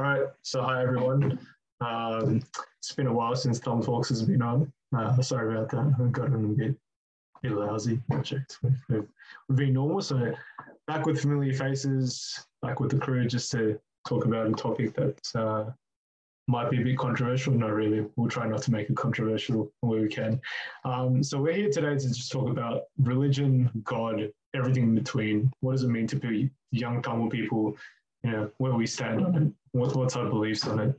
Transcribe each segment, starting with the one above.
All right. So hi everyone. Um, it's been a while since Tom Talks has been on. Uh, sorry about that. I've gotten a bit, bit lousy. Projects. We've, been normal. So back with familiar faces, back with the crew, just to talk about a topic that uh, might be a bit controversial. Not really. We'll try not to make it controversial where we can. Um, so we're here today to just talk about religion, God, everything in between. What does it mean to be young Tamil people? You know, where we stand on it, what, what's our beliefs on it.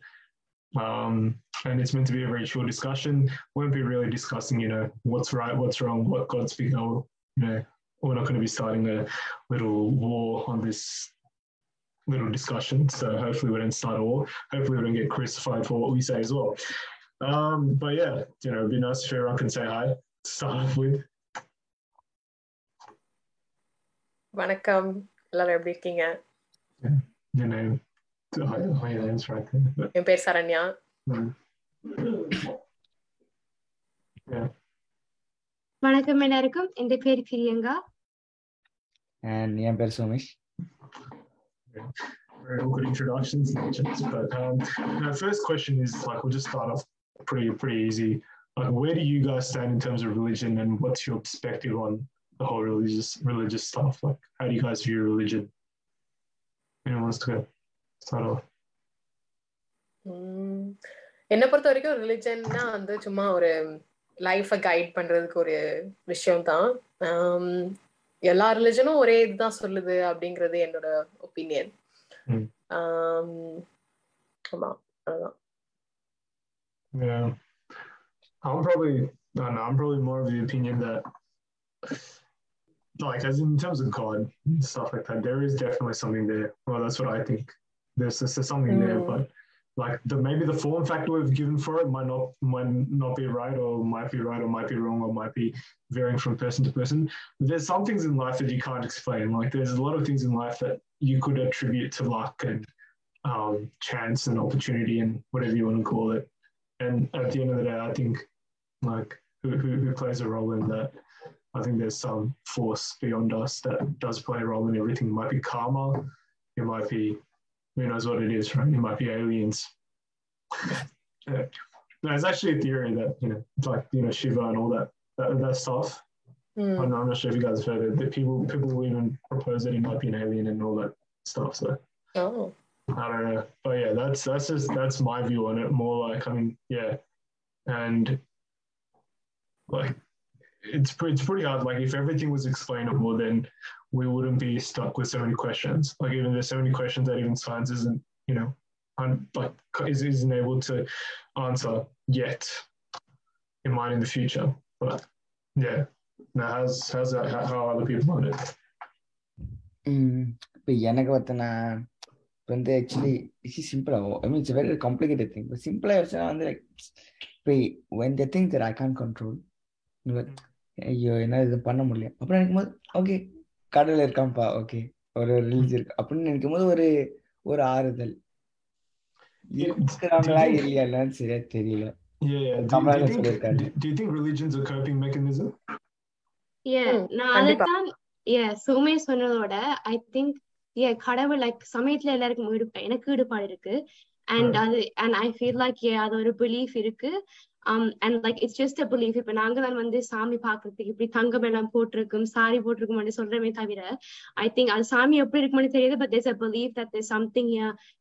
Um, and it's meant to be a very short discussion. Won't be really discussing, you know, what's right, what's wrong, what God's speaking. You know, we're not going to be starting a little war on this little discussion. So hopefully we don't start a war. Hopefully we don't get crucified for what we say as well. Um, but yeah, you know, it'd be nice if everyone can say hi to start off with. வணக்கம் எல்லாரும் எப்படி இருக்கீங்க Your name. Oh, yeah, your name's right there. But, என் பேர் Saranya mm. yeah. வணக்கம் எல்லாருக்கும் என் பேர் Priyanka and என் பேர் Sumesh very awkward introductions and chats, but um, my first question is like we'll just start off pretty pretty easy. Like, where do you guys stand in terms of religion, and what's your perspective on the whole religious religious stuff? Like, how do you guys view religion? Anyone wants to start off? என்னை பொறுத்த வரைக்கும் ரிலிஜன்னா வந்து சும்மா ஒரு லைஃபை guide பண்றதுக்கு ஒரு விஷயம் தான் எல்லா ரிலிஜனும் ஒரே இதுதான் சொல்லுது அப்படிங்கிறது என்னோட ஒப்பீனியன். ஆமா அதுதான் Yeah, I'm probably I'm probably more of the opinion that, like, as in terms of God and stuff like that, there is definitely something there. Well, that's what I think. There's, there's something there, Mm. but like the maybe the form factor we've given for it might not might not be right, or might be right, or might be wrong, or might be varying from person to person. There's some things in life that you can't explain. Like, there's a lot of things in life that you could attribute to luck and um, chance and opportunity and whatever you want to call it. And at the end of the day, I think like who, who, who plays a role in that? I think there's some force beyond us that does play a role in everything. It might be karma. It might be who knows what it is, right? It might be aliens. yeah. There's actually a theory that you know, like you know, Shiva and all that that, that stuff. Um, I'm, not, I'm not sure if you guys have heard it. That people people will even propose that he might be an alien and all that stuff. So oh, I don't know, but yeah, that's that's just that's my view on it. More like, I mean, yeah, and like it's pretty it's pretty hard. Like if everything was explainable, then we wouldn't be stuck with so many questions. Like even there's so many questions that even science isn't, you know, un, like is, isn't able to answer yet. It might in the future, but yeah. Now, how's how's that? How, how are other people on it? இப்போ எனக்கு பார்த்தனா இப்போ வந்து actually it's சிம்பிளாக I mean it's very complicated thing இப்போ சிம்பிளாக யோசிச்சா வந்து லைக் இப்போ when the thing that I can control ஐயோ என்ன இது பண்ண முடியல. அப்புறம் நினைக்கும் போது ஓகே கடவுள் இருக்கான்ப்பா ஓகே ஒரு ரிலீஜ் இருக்கு. அப்படின்னு நினைக்கும் போது ஒரு ஒரு ஆறுதல். இருக்கிறாங்களா இல்லையா சரியா தெரியல. சுமே சொன்னதோட ஐ திங்க் yeah கடவுள் லைக் சமயத்துல எல்லாருக்கும் ஈடு எனக்கு ஈடுபாடு இருக்கு. அண்ட். அது and I feel like yeah அது ஒரு பிலீஃப் இருக்கு. Um and like it's just a belief இப்ப நாங்க தான் வந்து சாமி பாக்குறதுக்கு இப்படி தங்கம் எல்லாம் போட்டிருக்கும் சாரி போட்டிருக்கும் சொல்றமே தவிர ஐ திங்க் அது சாமி எப்படி இருக்கும்னு தெரியாது but there's a belief that there something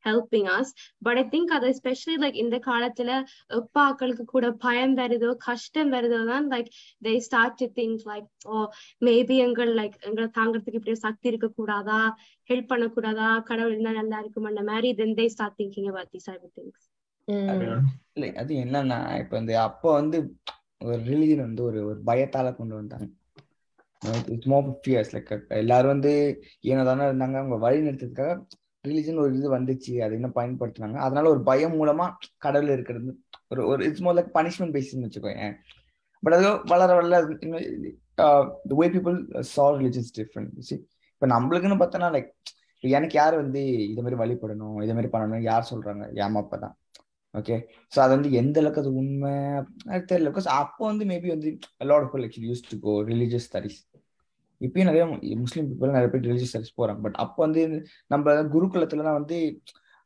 helping helping but but think think அது especially லைக் இந்த காலத்துல அப்பாக்களுக்கு கூட பயம் வருதோ கஷ்டம் வருதோ தான் like they start to think like oh maybe எங்கள் லைக் எங்களை தாங்கிறதுக்கு இப்படி சக்தி இருக்க கூடாதா ஹெல்ப் பண்ணக்கூடாதா கடவுள் இருந்தா நல்லா இருக்குமான்ற மாதிரி then they start thinking about these I things. இல்லை அது என்னன்னா இப்போ வந்து அப்போ வந்து ஒரு ரிலீஜன் வந்து ஒரு ஒரு பயத்தால கொண்டு வந்தாங்க. இட்ஸ் மோர் ஃபியர்ஸ் லைக் எல்லாரும் வந்து ஏனோ தானே இருந்தாங்க அவங்க வழி நிறுத்ததுக்காக ரிலீஜன் ஒரு இது வந்துச்சு அதை இன்னும் பயன்படுத்துனாங்க. அதனால ஒரு பயம் மூலமா கடவுள் இருக்கிறது ஒரு ஒரு இட்ஸ் மோர் லைக் பனிஷ்மெண்ட் பேசிஸ்னு வச்சுக்கோங்க பட் அது வளர வளர the way people saw religions different இப்போ நம்மளுக்குன்னு பார்த்தோன்னா லைக் எனக்கு யார் வந்து இது மாதிரி வழிபடணும் இது மாதிரி பண்ணணும் யார் சொல்றாங்க? ஏமாப்பா தான். ஓகே ஸோ அது வந்து எந்த அளவுக்கு அது உண்மை? அது தெரியல. பிகாஸ் அப்போ வந்து மேபி வந்து lot of actually use to go religious studies இப்பயும் நிறைய முஸ்லீம் பீப்புள் நிறைய பேர் ரிலீஜியஸ் ஸ்டடிஸ் போகிறாங்க பட் அப்போ வந்து நம்ம குருகுலத்துலலாம் வந்து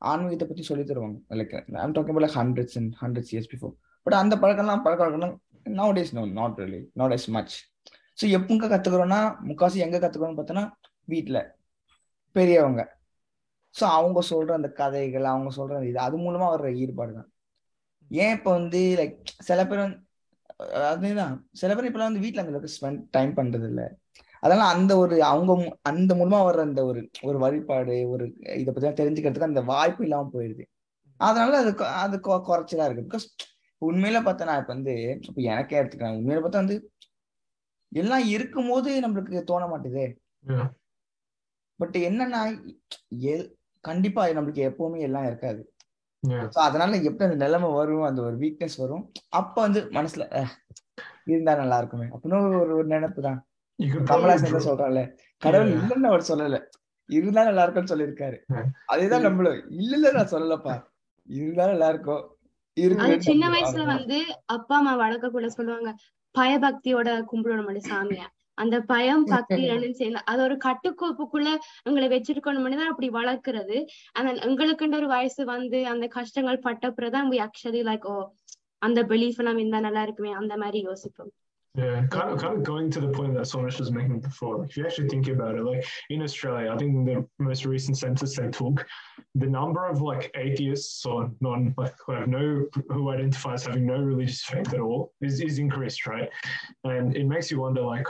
ஆன்மீகத்தை பற்றி சொல்லி தருவாங்க. Like I'm talking like hundreds and hundreds years before but அந்த பழக்கம்லாம் பழக்க வழக்கம்லாம் nowadays no not really not is much so எப்பங்க கத்துக்கிறோம்னா முக்காசி எங்கே கத்துக்கிறோம்னு பார்த்தோன்னா வீட்டில் பெரியவங்க. ஸோ அவங்க சொல்ற அந்த கதைகள் அவங்க சொல்ற அந்த இது அது மூலமா வர்ற ஈடுபாடு தான் ஏன் இப்போ வந்து லைக் சில பேர் அதுதான். சில பேர் இப்பெல்லாம் வந்து வீட்டில் அந்த அளவுக்கு ஸ்பெண்ட் டைம் பண்றது இல்லை அதெல்லாம் அந்த ஒரு அவங்க அந்த மூலமா வர்ற அந்த ஒரு ஒரு வழிபாடு ஒரு இதை பத்தி தெரிஞ்சுக்கிறதுக்கு அந்த வாய்ப்பு இல்லாம போயிடுது. அதனால அது அது குறைச்சலா இருக்கு. பிகாஸ் உண்மையில பார்த்தா நான் இப்ப வந்து இப்ப எனக்கே எடுத்துக்கிறேன் உண்மையில பார்த்தா வந்து எல்லாம் இருக்கும்போது நம்மளுக்கு தோண மாட்டுதே. பட் என்னன்னா கண்டிப்பா நம்மளுக்கு எப்பவுமே எல்லாம் இருக்காது. ஸோ அதனால எப்படி அந்த நிலைமை வரும் அந்த ஒரு வீக்னஸ் வரும் அப்ப வந்து மனசுல "அஹ், இருந்தா நல்லா இருக்குமே. அப்படின்னு ஒரு ஒரு நினைப்பு தான். கமலாசன் சொல்றான்ல? கடவுள். இல்லைன்னு அவர் சொல்லல. இருந்தா நல்லா இருக்கும்னு சொல்லியிருக்காரு. அதேதான் நம்மளும். இல்ல இல்ல நான் சொல்லலப்பா. இருந்தா நல்லா இருக்கும். இருக்கு சின்ன வயசுல வந்து அப்பா அம்மா வளர்க்கக்குள்ள சொல்லுவாங்க பயபக்தியோட கும்பிடணும் சாமிய. அந்த பயம் பக்தி ரெண்டும் சேர்ந்து அது ஒரு கட்டுக்கோப்புக்குள்ள எங்களை வச்சிருக்கணும் தான் அப்படி வளர்க்கறது and எங்களுக்குன்ற ஒரு வயசு வந்து அந்த கஷ்டங்கள் பட்டப்புறதான் we actually like ஓ அந்த பிலீஃப் எல்லாம் இருந்தா நல்லா இருக்குமே அந்த மாதிரி யோசிப்போம் Yeah, kind of, kind of going to the point that Sonesh was making before. Like, if you actually think about it, like in Australia, I think in the most recent census they took, the number of like atheists or non, like who have no, who identify as having no religious faith at all, is is increased, right? And it makes you wonder, like,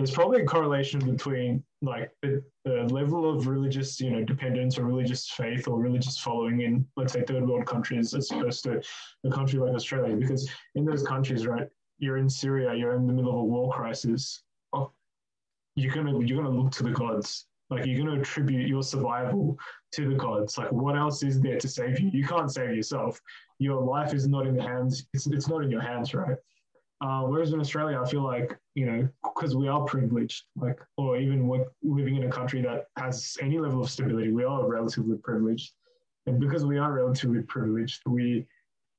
there's probably a correlation between like the, the level of religious, you know, dependence or religious faith or religious following in, let's say, third world countries as opposed to a country like Australia, because in those countries, right? you're in Syria, you're in the middle of a war crisis. Oh, you're gonna you're gonna look to the gods. Like you're gonna attribute your survival to the gods. Like what else is there to save you? You can't save yourself. Your life is not in the hands. It's it's not in your hands, right? Uh, whereas in Australia, I feel like, you know, because we are privileged, like, or even we're living in a country that has any level of stability, we are relatively privileged. And because we are relatively privileged, we,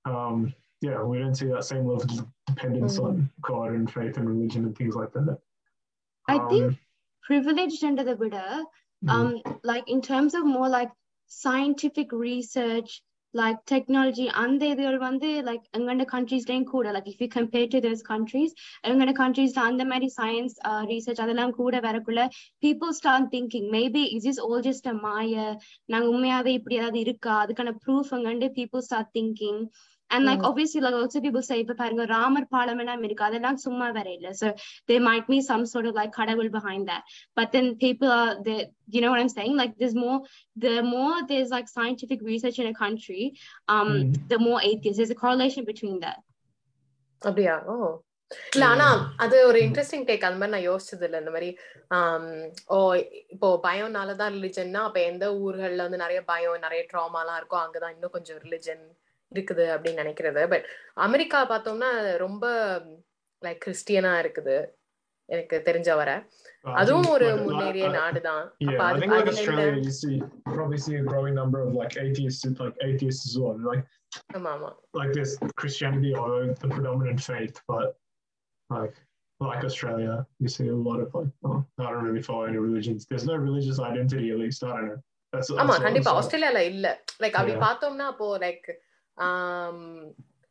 um, yeah, we don't see that same level of dependence mm. on God and faith and religion and things like that. I um, think privileged under the Buddha, mm-hmm. um, mm. like in terms of more like scientific research, like technology அந்த இதுகள் வந்து like எங்கண்ட countriesலயும் கூட like if you compare to those countries எங்கண்ட countriesல அந்த மாதிரி science uh, research அதெல்லாம் கூட வரக்குள்ள people start thinking maybe is this all just a மாய நாங்க உண்மையாவே இப்படி ஏதாவது இருக்கா அதுக்கான proof எங்கண்டு people start thinking And like Mm. obviously like also people say இப்ப பாருங்க ராமர் பாலம் எல்லாம் இருக்கு அதெல்லாம் சும்மா வேற இல்ல so there might be some sort of like கடவுள் behind that but then people are the you know what i'm saying like there's more the more there's like scientific research in a country um Mm. the more atheists there's a correlation between that அப்படியா ஓ இல்ல ஆனா அது ஒரு interesting take அந்த மாதிரி நான் யோசிச்சது இல்ல இந்த மாதிரி ஓ இப்போ பயம்னாலதான் ரிலிஜன்னா அப்ப எந்த ஊர்கள்ல வந்து நிறைய பயம் நிறைய ட்ராமாலாம் இருக்கோ அங்கதான் இன்னும் கொஞ்சம் ரிலிஜன் இருக்குது அப்படின்னு நினைக்கிறது பட் அமெரிக்கா பார்த்தோம்னா ரொம்ப லைக் கிறிஸ்டியனா இருக்குது எனக்கு தெரிஞ்ச வர I அதுவும் think ஒரு like- முன்னேறிய I- I- நாடுதான் Yeah, அப்ப I அது think like அதுல Australia, என்ன you see probably see a growing number of like atheists, like atheists as well. Like ஆமா ஆமா like there's Christianity, although the predominant faith, but like like Australia, you see a lot of like oh, I don't really follow any religions. There's no religious identity, at least I don't know. That's, that's ஆமா what I'm கண்டிப்பா saying. ஆஸ்திரேலியால இல்ல like அப்படி Yeah. பார்த்தோம்னா அப்போ like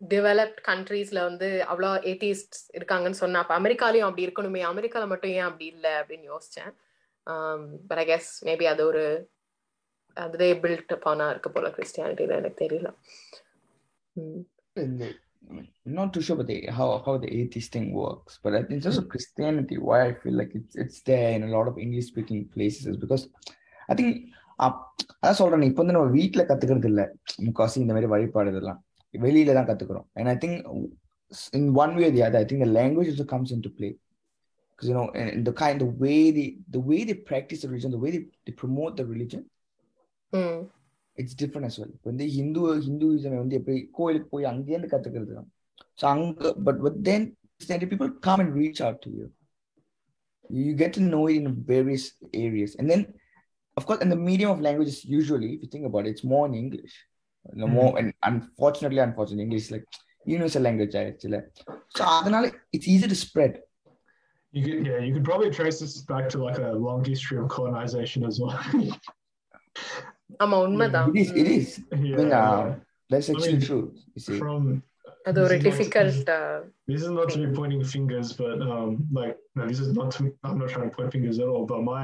developed கண்ட்ரீஸ்ல வந்து அவ்வளோ atheist இருக்காங்கன்னு சொன்னா அப்ப அமெரிக்காலையும் அப்படி இருக்கணுமே அமெரிக்கால மட்டும் ஏன் அப்படி இல்லை அப்படின்னு யோசிச்சேன் பட் ஐ கெஸ் மேபி அது ஒரு அதுவே பில்ட் அப்பானா இருக்கு போல கிறிஸ்டியானிட்டியில எனக்கு தெரியல not too sure about the, how how the atheist thing works, but I think just mm. Christianity, why I feel like it's it's there in a lot of English speaking places is because I think அதான் சொல்றேன் இப்போ வந்து நம்ம வீட்ல கத்துக்கிறது இல்ல முக்காசி இந்த மாதிரி வழிபாடு இதெல்லாம் வெளியில தான் கத்துக்கிறோம் think in one way or the other I think the language also comes into play because you know and the kind the way they the way they practice the religion the way they, they promote the religion ம் it's different as well இப்போ வந்து Hindu Hinduism வந்து எப்படி கோயிலுக்கு போய் அங்கேருந்து கத்துக்கிறது தான் ஸோ அங்க but but then people come and reach out to you you get to know in various areas and then of course and the medium of language is usually if you think about it it's more in english no more and unfortunately unfortunately english is like universal language actually so அதனால it's easy to spread You could, yeah, you could probably trace this back to like a long history of colonization as well. ஆமா உண்மைதான் It is, it ம். is. I mean, Yeah, uh, that's I actually mean, true. You see. from அது ஒரு this is not- difficult This is not to be pointing fingers, but um, like no, this is not. To, I'm not trying to point fingers at all. But my,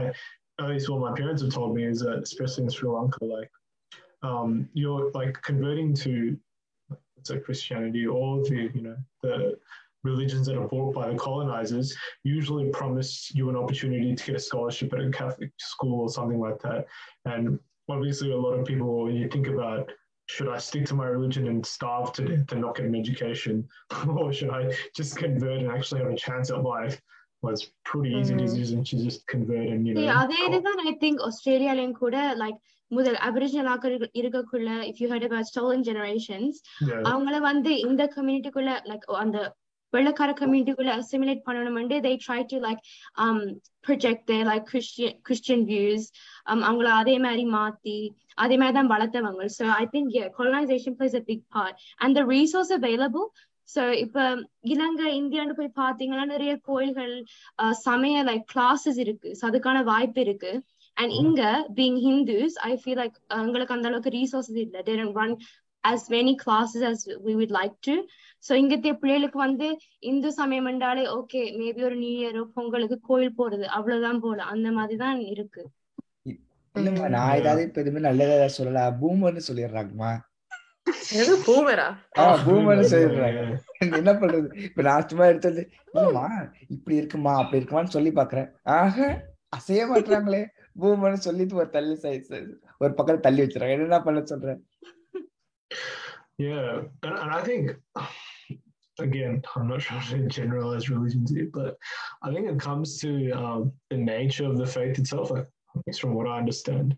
at least what my parents have told me is that, especially in Sri Lanka, like, um, you're like converting to, let's say Christianity or the you know the religions that are brought by the colonizers usually promise you an opportunity to get a scholarship at a Catholic school or something like that. And obviously, a lot of people, when you think about should I stick to my religion and starve to death and not get an education, or should I just convert and actually have a chance at life? Well, it's pretty easy Mhm. decision to just convert and you See, know. அதே இதுதான் I think ஆஸ்திரேலியாலயும் கூட like முதல் Aboriginal ஆக்கள் இருக்கக்குள்ள if you heard about stolen generations Yeah, அவங்கள வந்து இந்த கம்யூனிட்டிக்குள்ள like அந்த வெள்ளக்கார கம்யூனிட்டிக்குள்ள அசிமுலேட் பண்ணணும்னு they try to like um project their like Christian Christian views um அவங்கள அதே மாதிரி மாத்தி அதே மாதிரி தான் வளர்த்தவங்க so I think yeah colonization plays a big part and the resource available so இப்ப இலங்கை இந்தியான்னு போய் பாத்தீங்கன்னா நிறைய கோயில்கள் சமய லைக் கிளாஸஸ் இருக்கு. அதுக்கான வாய்ப்பு இருக்கு. And இங்க being Hindus I feel like அஹ், எங்களுக்கு அந்த அளவுக்கு resources இல்ல. Don't run as many classes as we would like to. So இங்கத்திய பிள்ளைகளுக்கு வந்து இந்து சமயம் என்றாலே ஓகே மேபி ஒரு நியூ இயரோ பொங்கலுக்கு கோயில் போறது அவ்வளவுதான் போல. அந்த மாதிரி தான் இருக்கு. இல்லம்மா நான் ஏதாவது இப்ப எதுவுமே நல்லதா ஏதாவது சொல்லல? பூமர்னு சொல்லிடுறாங்கம்மா. எது பூமரா ஆ பூமர்னு yeah, சொல்லிடுறாங்க yeah. என்ன பண்றது இப்ப நான் சும்மா எடுத்தது இல்லம்மா இப்படி இருக்குமா அப்படி இருக்குமான்னு சொல்லி பாக்குறேன் ஆக அசைய மாட்டாங்களே பூமர்னு சொல்லிட்டு ஒரு தள்ளி சைஸ் ஒரு பக்கத்துல தள்ளி வச்சிருக்காங்க என்ன பண்ண சொல்றேன் Yeah, and, and I think again, I'm not trying to generalize religions here, but I think it comes to um, the nature of the faith itself. Like, at least from what I understand,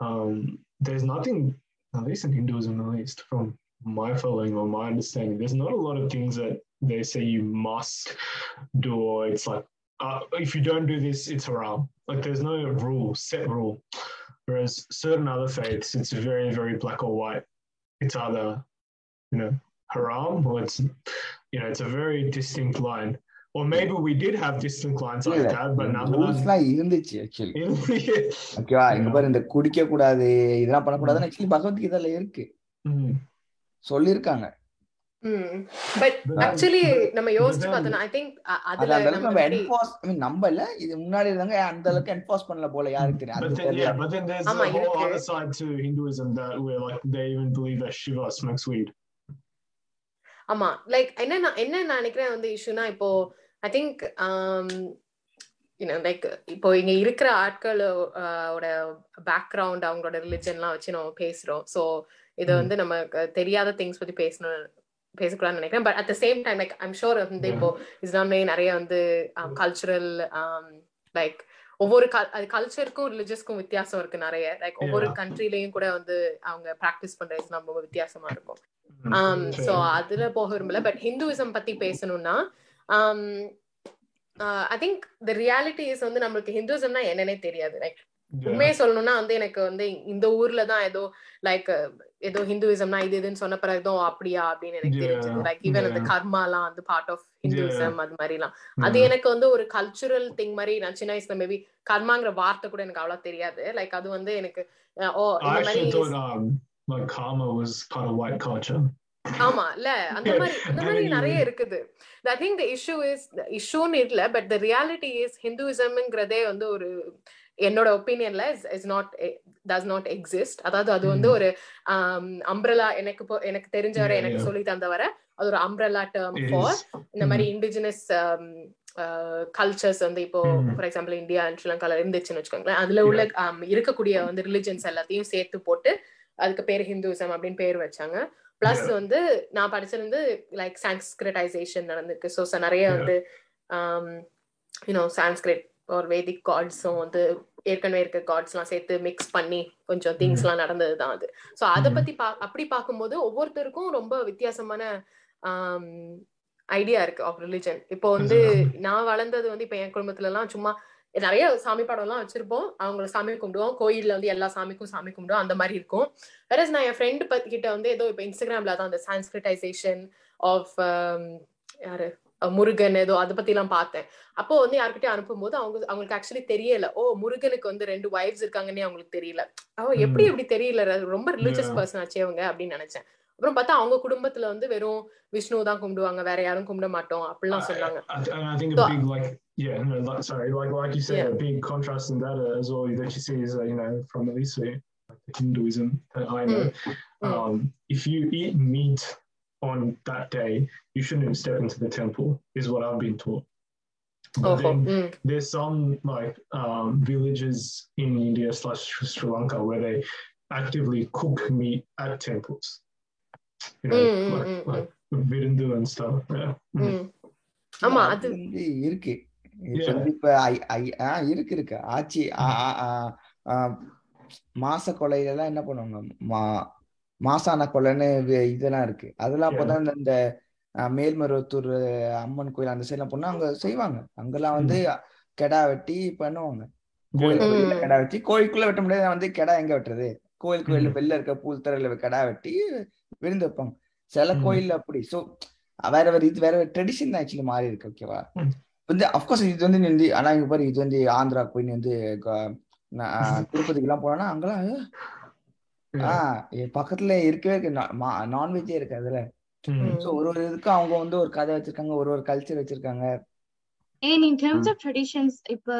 um, there's nothing, at least in Hinduism, at least from my following or my understanding, there's not a lot of things that they say you must do, or it's like uh, if you don't do this, it's haram. Like there's no rule, set rule. Whereas certain other faiths, it's very, very black or white it's either you know haram or it's you know it's a very distinct line or maybe we did have distinct lines like that but nonetheless இருந்துச்சு actually yeah. ஓகேவா இங்க பாரு இந்த குடிக்க கூடாது இதெல்லாம் பண்ணக்கூடாதுன்னு actually பகவத்கீதையில இருக்கு Mm. சொல்லியிருக்காங்க பட் But- ஆக்சுவலி நம்ம but யோசிச்சு ஐ திங்க் அதுல நம்ம என்ஃபோர்ஸ் ஐ மீன் நம்ம இல்ல இது முன்னாடி இருந்தாங்க அந்த அளவுக்கு என்ஃபோர்ஸ் பண்ணல போல யாருக்கு தெரியும் but அது then yeah தெரியல but then there's ஆமா, a whole இருக்கு. other side to hinduism that where like they even believe that shiva smokes weed ஆமா லைக் என்ன நான் என்ன நான் நினைக்கிறேன் வந்து இஷ்யூனா இப்போ ஐ திங்க் லைக் இப்போ இங்க இருக்கிற ஆட்களோட பேக்ரவுண்ட் அவங்களோட ரிலிஜன்லாம் வச்சு நம்ம பேசுறோம் ஸோ இது. வந்து நமக்கு தெரியாத திங்ஸ் பத்தி பேசணும் பேசக்கூடாதுன்னு நினைக்கிறேன் but at the same time like I'm sure வந்து இப்போ இஸ்லாமே நிறைய வந்து கல்ச்சுரல் லைக் ஒவ்வொரு கல் அது கல்ச்சருக்கும் ரிலிஜியஸ்க்கும் வித்தியாசம் இருக்கு நிறைய லைக் ஒவ்வொரு. கண்ட்ரிலையும் கூட வந்து அவங்க ப்ராக்டிஸ் பண்ற இஸ்லாம் ரொம்ப வித்தியாசமா இருக்கும் Mm. um. அதுல போக விரும்பல பட் ஹிந்துவிசம் பத்தி பேசணும்னா um uh, I think the reality is வந்து நம்மளுக்கு ஹிந்துவிசம்னா என்னன்னே தெரியாது லைக். உண்மையை சொல்லணும்னா வந்து எனக்கு வந்து இந்த ஊர்ல தான் ஏதோ லைக் ஏதோ ஹிந்துவிசம்னா இது இதுன்னு சொன்ன பிறகு ஏதோ அப்படியா அப்படின்னு எனக்கு தெரிஞ்சது. லைக் ஈவன் அந்த. கர்மாலாம் வந்து பார்ட் ஆஃப் ஹிந்துவிசம் அது மாதிரிலாம். அது. எனக்கு வந்து ஒரு கல்ச்சுரல் திங் மாதிரி நான் சின்ன வயசுல மேபி கர்மாங்கிற வார்த்தை கூட எனக்கு அவ்வளவு தெரியாது. லைக் அது வந்து எனக்கு ஓ I இந்த மாதிரி um. ஆமா இல்ல அந்த மாதிரி அந்த மாதிரி நிறைய இருக்குது I think the issue is இஷ்யூன்னு இல்ல பட் த ரியாலிட்டி இஸ் ஹிந்துவிசம்ங்கிறதே வந்து ஒரு என்னோட ஒப்பீனியன்ல is not does not exist அதாவது அது வந்து. ஒரு அம்ப்ரலா எனக்கு இப்போ- எனக்கு தெரிஞ்சவரை எனக்கு. சொல்லி தந்தவரை அது ஒரு அம்ப்ரலா டேர்ம் ஃபார். இந்த மாதிரி இண்டிஜினஸ் கல்ச்சர்ஸ் வந்து இப்போ. ஃபார் எக்ஸாம்பிள் இந்தியா அண்ட் ஸ்ரீலங்கால இருந்துச்சுன்னு வச்சுக்கோங்களேன் அதுல உள்ள um, இருக்கக்கூடிய வந்து ரிலிஜன்ஸ் எல்லாத்தையும் சேர்த்து போட்டு அதுக்கு பேர் ஹிந்துவிசம் அப்படின்னு பேர் வச்சாங்க பிளஸ். வந்து நான் படிச்சிருந்து லைக் சான்ஸ்கிரிட்டைசேஷன் நடந்திருக்கு ஸோ நிறைய. வந்து யூனோ சான்ஸ்கிரிட் ஒரு வேதிக் காட்ஸும் வந்து ஏற்கனவே இருக்க காட்ஸ் எல்லாம் சேர்த்து மிக்ஸ் பண்ணி கொஞ்சம் திங்ஸ் எல்லாம் நடந்தது தான் அது ஸோ அதை Mhm. பத்தி பா அப்படி பார்க்கும்போது ஒவ்வொருத்தருக்கும் ரொம்ப வித்தியாசமான ஐடியா இருக்கு ஆஃப் ரிலிஜன் இப்போ வந்து நான் வளர்ந்தது வந்து இப்போ என் குடும்பத்துல எல்லாம் சும்மா நிறைய சாமி படம் எல்லாம் வச்சிருப்போம். அவங்கள சாமி கும்பிடுவோம். கோயில்ல வந்து எல்லா சாமிக்கும் சாமி கும்பிடுவோம். அந்த மாதிரி இருக்கும். வேற நான் என் ஃப்ரெண்டு கிட்ட வந்து ஏதோ இப்போ இன்ஸ்டாகிராம்ல தான் அந்த சான்ஸ்கிரிட்டைசேஷன் ஆஃப் யாரு? அஹ், முருகன் ஏதோ அதை பத்தி எல்லாம் பார்த்தேன். அப்போ வந்து யார்கிட்டயும் அனுப்பும்போது அவங்க அவங்களுக்கு ஆக்சுவலி தெரியல. ஓ முருகனுக்கு வந்து ரெண்டு வைஃப்ஸ் இருக்காங்கன்னே அவங்களுக்கு தெரியல. அவ எப்படி. எப்படி தெரியல? ரொம்ப ரிலீஜியஸ். பர்சன் ஆச்சே அவங்க அப்படின்னு நினைச்சேன். அப்புறம் பார்த்தா அவங்க குடும்பத்துல வந்து வெறும் விஷ்ணு தான் கும்பிடுவாங்க. வேற யாரும் கும்பிட மாட்டோம். அப்படிலாம் சொன்னாங்க. I, I, I think So- a big like yeah no like, sorry like like you said Yeah. a big contrast in that as well that you see is uh, you know from at least uh, like the Hinduism that I know Mm. um, if you eat meat on that day you shouldn't even step into the temple is what I've been taught but ஓஹோ then ம் there's some like um, villages in India slash Sri Lanka where they actively cook meat at temples you know Mm, mm, like, mm, like virindu and stuff yeah Mm. ம் ஆமா அது அது வந்து இருக்கு இப்ப இருக்கு இருக்கு. ஆச்சி ஆ, ஆ, ஆ, ஆ, மாச கொலையில எல்லாம் என்ன பண்ணுவாங்க? மாசான கொலைன்னு இதெல்லாம் இருக்கு. அதெல்லாம். அப்பதான் இந்த- மேல்மருவத்தூர் அம்மன் கோயில் அந்த சைட்லாம் போனா அங்க செய்வாங்க. அங்கெல்லாம் வந்து கெடா வெட்டி பண்ணுவாங்க. கோயில். கெடா வெட்டி கோயிலுக்குள்ள வெட்ட முடியாது. வந்து கெடா எங்க வெட்டுறது? கோயிலுக்கு வெளில. வெளில இருக்க பூல் தரையில கெடா வெட்டி விருந்து வைப்பாங்க. சில ம். கோயில்ல அப்படி. சோ வேற வேற இது வேற ட்ரெடிஷன் தான் ஆக்சுவலி மாறி இருக்கு ஓகேவா. வந்து அஃப்கோர்ஸ் இது வந்து நீ வந்து ஆனா இங்க பாரு இது வந்து ஆந்திரா போய் நீ வந்து திருப்பதிக்கு எல்லாம் போனா அங்கெல்லாம். ஆஹ் பக்கத்துல இருக்கவே இருக்கு நான்வெஜ்ஜே இருக்கு அதுல. சோ ஒரு ஒரு இதுக்கும் அவங்க வந்து ஒரு கதை வச்சிருக்காங்க ஒரு ஒரு கல்ச்சர் வச்சிருக்காங்க And in terms of traditions, இப்ப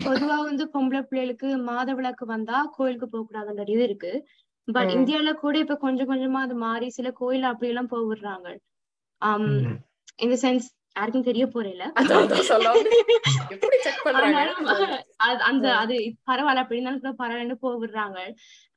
பொதுவா வந்து பொம்பளை பிள்ளைகளுக்கு மாத விளக்கு வந்தா கோயிலுக்கு போக கூடாதுன்ற இது இருக்கு பட். இந்தியால கூட இப்ப கொஞ்சம் கொஞ்சமா அது மாறி சில கோயில் அப்படி எல்லாம் போக விடுறாங்க um Mm. யாருக்கும் தெரிய போறேல அந்த. அது பரவாயில்ல அப்படி இருந்தாலும் கூட பரவாயில்லன்னு போக விடுறாங்க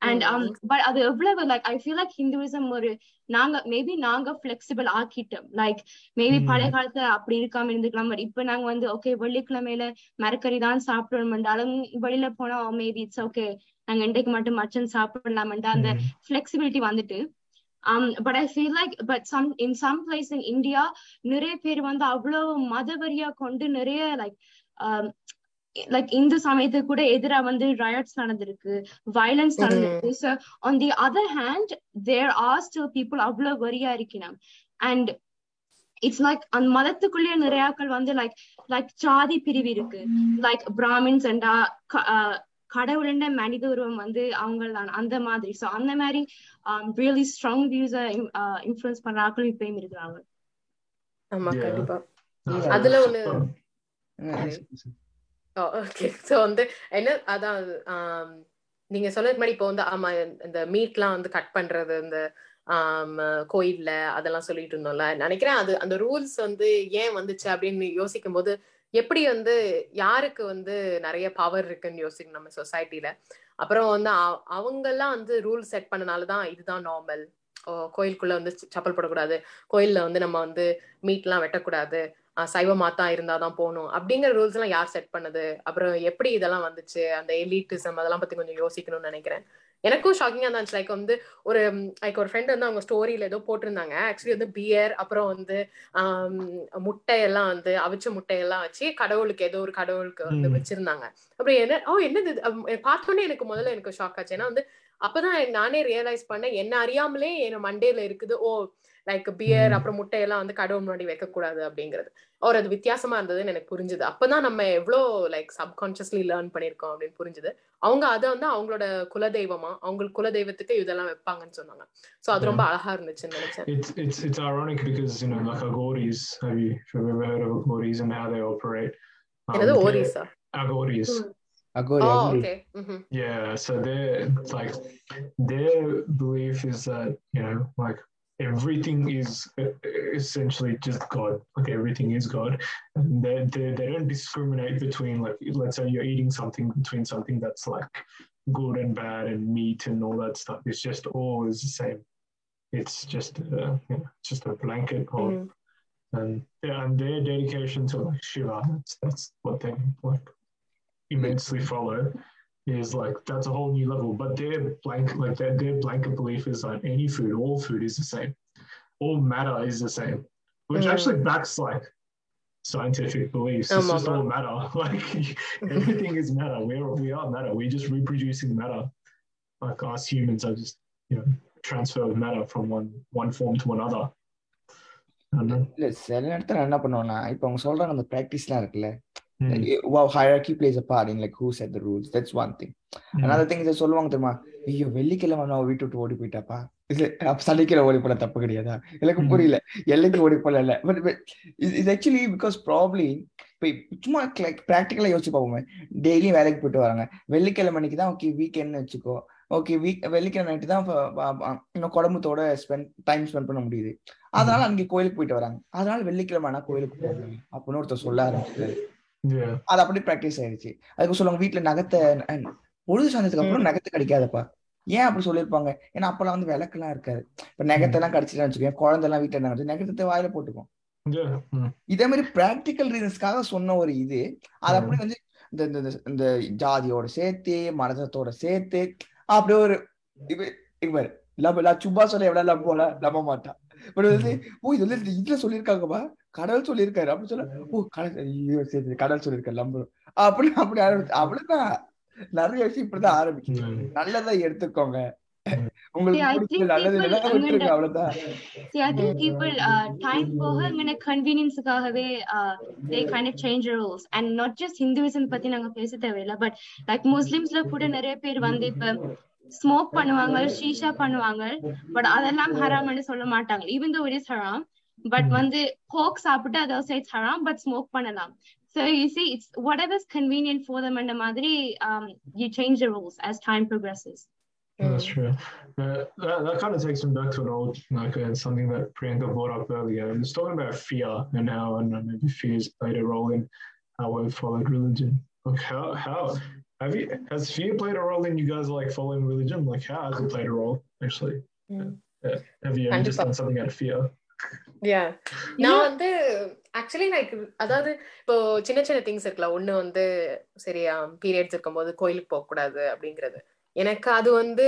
அண்ட். பட் அது எவ்வளவு like I feel like Hinduism ஒரு நாங்க மேபி நாங்க ஃபிளெக்சிபிள் ஆக்கிட்டோம். Like maybe. பழைய காலத்துல அப்படி இருக்காம இருந்துக்கலாம் பட் இப்ப நாங்க வந்து ஓகே வெள்ளிக்கிழமையில மரக்கறி தான் சாப்பிடணும்ன்றாலும் வெளியில போனா மேபி இட்ஸ் ஓகே நாங்க இன்றைக்கு மட்டும் மட்டன் சாப்பிடலாம்ன்ட்டு அந்த flexibility வந்துட்டு um but i feel like but some in some place in india நிறைய பேர் வந்து அவ்வளவு மதவெறியா கொண்டு நிறைய லைக் லைக் இந்து சமயத்துக்கு கூட எதிரா வந்து riots நடந்திருக்கு violence Mhm. நடந்திருக்கு. So on the other hand there are still people அவ்வளவு வெறியா இருக்கணும் and இட்ஸ் லைக் அந்த மதத்துக்குள்ளேயே நிறையாக்கள் வந்து லைக் லைக் ஜாதி பிரிவு இருக்கு. லைக் பிராமின்ஸ் அண்டா கடவுளுண்ட மனித உருவம் வந்து அவங்க தான் அந்த மாதிரி. சோ அந்த மாதிரி ரியலி ஸ்ட்ராங் வியூஸ இன்ஃபுளுன்ஸ் பண்ற ஆட்கள் இப்பயும் இருக்கிறாங்க. ஆமா. கண்டிப்பா. அதுல ஒண்ணு so- ஓகே சோ வந்து என்ன அதான் ஆம், நீங்க சொன்னதுக்கு முன்னாடி இப்போ வந்து ஆமா இந்த மீட்லாம் வந்து கட் பண்றது இந்த ஆம், கோயில்ல அதெல்லாம் சொல்லிட்டு இருந்தோம்ல. நினைக்கிறேன் அது அந்த ரூல்ஸ் வந்து ஏன் வந்துச்சு அப்படின்னு யோசிக்கும் போது எப்படி வந்து யாருக்கு வந்து நிறைய பவர் இருக்குன்னு யோசிக்கணும் நம்ம சொசைட்டில அப்புறம் வந்து அவங்கெல்லாம் வந்து ரூல் செட் பண்ணனாலதான் இதுதான் நார்மல் கோயிலுக்குள்ள வந்து சப்பல் போடக்கூடாது. கோயில்ல வந்து நம்ம வந்து மீட்லாம் வெட்டக்கூடாது. சைவ மாத்தா இருந்தாதான் போகணும். அப்படிங்கிற ரூல்ஸ் எல்லாம் யார் செட் பண்ணது? அப்புறம் எப்படி இதெல்லாம் வந்துச்சு? அந்த எலிட்டிசம் அதெல்லாம் பத்தி கொஞ்சம் யோசிக்கணும்னு நினைக்கிறேன். எனக்கும் ஷாக்கிங்கா இருந்துச்சு. லைக் வந்து ஒரு லைக் ஒரு ஃப்ரெண்ட் வந்து அவங்க ஸ்டோரியில ஏதோ போட்டிருந்தாங்க. ஆக்சுவலி வந்து பியர் அப்புறம் வந்து முட்டையெல்லாம் வந்து அவிச்ச முட்டையெல்லாம் வச்சு கடவுளுக்கு ஏதோ ஒரு கடவுளுக்கு வந்து. வச்சிருந்தாங்க. அப்புறம் என்ன ஓ என்னது பார்த்தோன்னே எனக்கு முதல்ல எனக்கு ஷாக் ஆச்சு. ஏன்னா வந்து அப்பதான் நானே ரியலைஸ் பண்ணேன் என்ன அறியாமலே என் மண்டேல இருக்குது. Oh like beer. அப்புறம் முட்டையெல்லாம் வந்து கடவுள் முன்னாடி வைக்க கூடாது அப்படிங்கிறது ஒரு அது வித்தியாசமா இருந்ததுன்னு எனக்கு புரிஞ்சுது அப்பதான் நம்ம எவ்வளோ லைக் சப்கான்சியஸ்லி லேர்ன் பண்ணிருக்கோம் அப்படின்னு புரிஞ்சுது அவங்க அதை வந்து அவங்களோட குலதெய்வமா அவங்களுக்கு குலதெய்வத்துக்கு இதெல்லாம் வைப்பாங்கன்னு சொன்னாங்க சோ அது ரொம்ப அழகா இருந்துச்சுன்னு நினைச்சேன் It's it's it's ironic because you know like Agoris, have you if you've ever heard of Agoris and how they operate? Um, என்னது ஓரிஸா Agoris. Mm. அகோரி ஓகே ம்ஹும். Yeah, so their like their belief is that you know like everything is uh, essentially just God. Like everything is God, and they they they don't discriminate between like let's say you're eating something between something that's like good and bad and meat and all that stuff. It's just all is the same. It's just uh, you know, just a blanket of ம். and yeah, and their dedication to like Shiva, that's that's what they like immensely follow is like that's a whole new level. But their blank like their, their blanket belief is that any food, all food is the same. All matter is the same. Which Mm. actually backs like scientific beliefs. It's Oh, just all mama. matter. Like everything is matter. We're we are matter. We're just reproducing matter. Like us humans are just, you know, transfer of matter from one one form to another. அண்ணா இல்ல சில நேரத்துல நான் என்ன பண்ணுவேன்னா இப்ப அவங்க சொல்றாங்க அந்த பிராக்டிஸ்லாம் இருக்குல்ல like, wow hierarchy plays a part in like who set the rules. That's one thing. ம். another thing is சொல்லுவாங்க தெரியுமா? ஐயோ வெள்ளிக்கிழமை நான் வீட்டு விட்டு ஓடி போயிட்டாப்பா. சனிக்கிழமை ஓடி போல தப்பு கிடையாதா? எனக்கு ம். புரியல. எல்லைக்கு ஓடி போல இல்ல. பட் ஆக்சுவலி பிகாஸ் ப்ராப்ளி சும்மா லைக் ப்ராக்டிக்கலா யோசிச்சு பார்ப்போமே. டெய்லியும் வேலைக்கு போயிட்டு வராங்க. வெள்ளிக்கிழமை அன்னைக்கு தான் ஓகே வீக்கெண்ட்னு வச்சுக்கோ. ஓகே வீக் வெள்ளிக்கிழமை நைட்டு தான் இன்னும் குடும்பத்தோட ஸ்பெண்ட் டைம் ஸ்பெண்ட் பண்ண முடியுது. அதனால அன்னைக்கு கோயிலுக்கு போயிட்டு வராங்க. அதனால வெள்ளிக்கிழமை ஆனா கோயிலுக்கு போகணும் அப்படின்னு ஒருத்தர் சொல்ல ஆரம்பிச்சு. அது அப்படி ப்ராக்டிஸ் ஆயிடுச்சு. அதுக்கு சொல்லுவாங்க வீட்டுல நகத்தை பொழுது சாய்ந்ததுக்கு அப்புறம் நகத்தை கடிக்காதப்பா. ஏன் அப்படி சொல்லியிருப்பாங்க? ஏன்னா அப்பெல்லாம் வந்து விளக்கெல்லாம் இருக்காது. இப்ப நகத்தெல்லாம் கடிச்சிட்டு வச்சுக்கோங்க குழந்தை எல்லாம் வீட்டுல என்ன நகத்தை வாயில போட்டுக்கும். இதே மாதிரி பிராக்டிக்கல் ரீசன்ஸ்க்காக சொன்ன ஒரு இது அது அப்படி வந்து இந்த இந்த- இந்த- ஜாதியோட சேர்த்து மதத்தோட சேர்த்து அப்படியே ஒரு இவர் லவ் சும்மா சொல்ல எவ்வளவு லவ் போல நம்ப மாட்டான் பட் வந்து ஓ இது வந்து இதுல சொல்லியிருக்காங்கப்பா. கடல் சொல்லியிருக்காரு. அப்படி சொல்ல ஓ கடல் கடல் சொல்லியிருக்காரு. நம்பரும் அப்படின்னு அப்படி ஆரம்பிச்சு அப்படிதான் நிறைய விஷயம் இப்படிதான் ஆரம்பிச்சு. நல்லதா எடுத்துக்கோங்க. கன்வீனியன்ஸுக்காகவே they kind of and not just Hinduism பத்தி நாங்க பேச தேவையில்ல பட் லைக் முஸ்லிம்ஸ்ல கூட நிறைய பேர் வந்து இப்ப ஸ்மோக் பண்ணுவாங்க ஷீஷா பண்ணுவாங்க பட் அதெல்லாம் ஹராம்னு சொல்ல மாட்டாங்க. Even though it but Hmm. வந்து கோக் சாப்பிட்டு அதை say it's haram but smoke பண்ணலாம் so you see it's whatever's convenient for them அந்த மாதிரி um, you change the rules as time progresses That's true. Uh, that, that kind of takes me back to an old, like uh, something that Priyanka brought up earlier. It was talking about fear and how, and maybe fear's played a role in how we've followed religion. Like how, how have you, has fear played a role in you guys like following religion? Like how has it played a role actually? Mm. Uh, have you ever just Kandippa. done something out of fear? Yeah நான் வந்து actually like அதாவது இப்போ சின்ன சின்ன things இருக்குல்ல ஒண்ணு வந்து சரியா பீரியட்ஸ் இருக்கும்போது கோயிலுக்கு போக கூடாது அப்படிங்கிறது. எனக்கு அது வந்து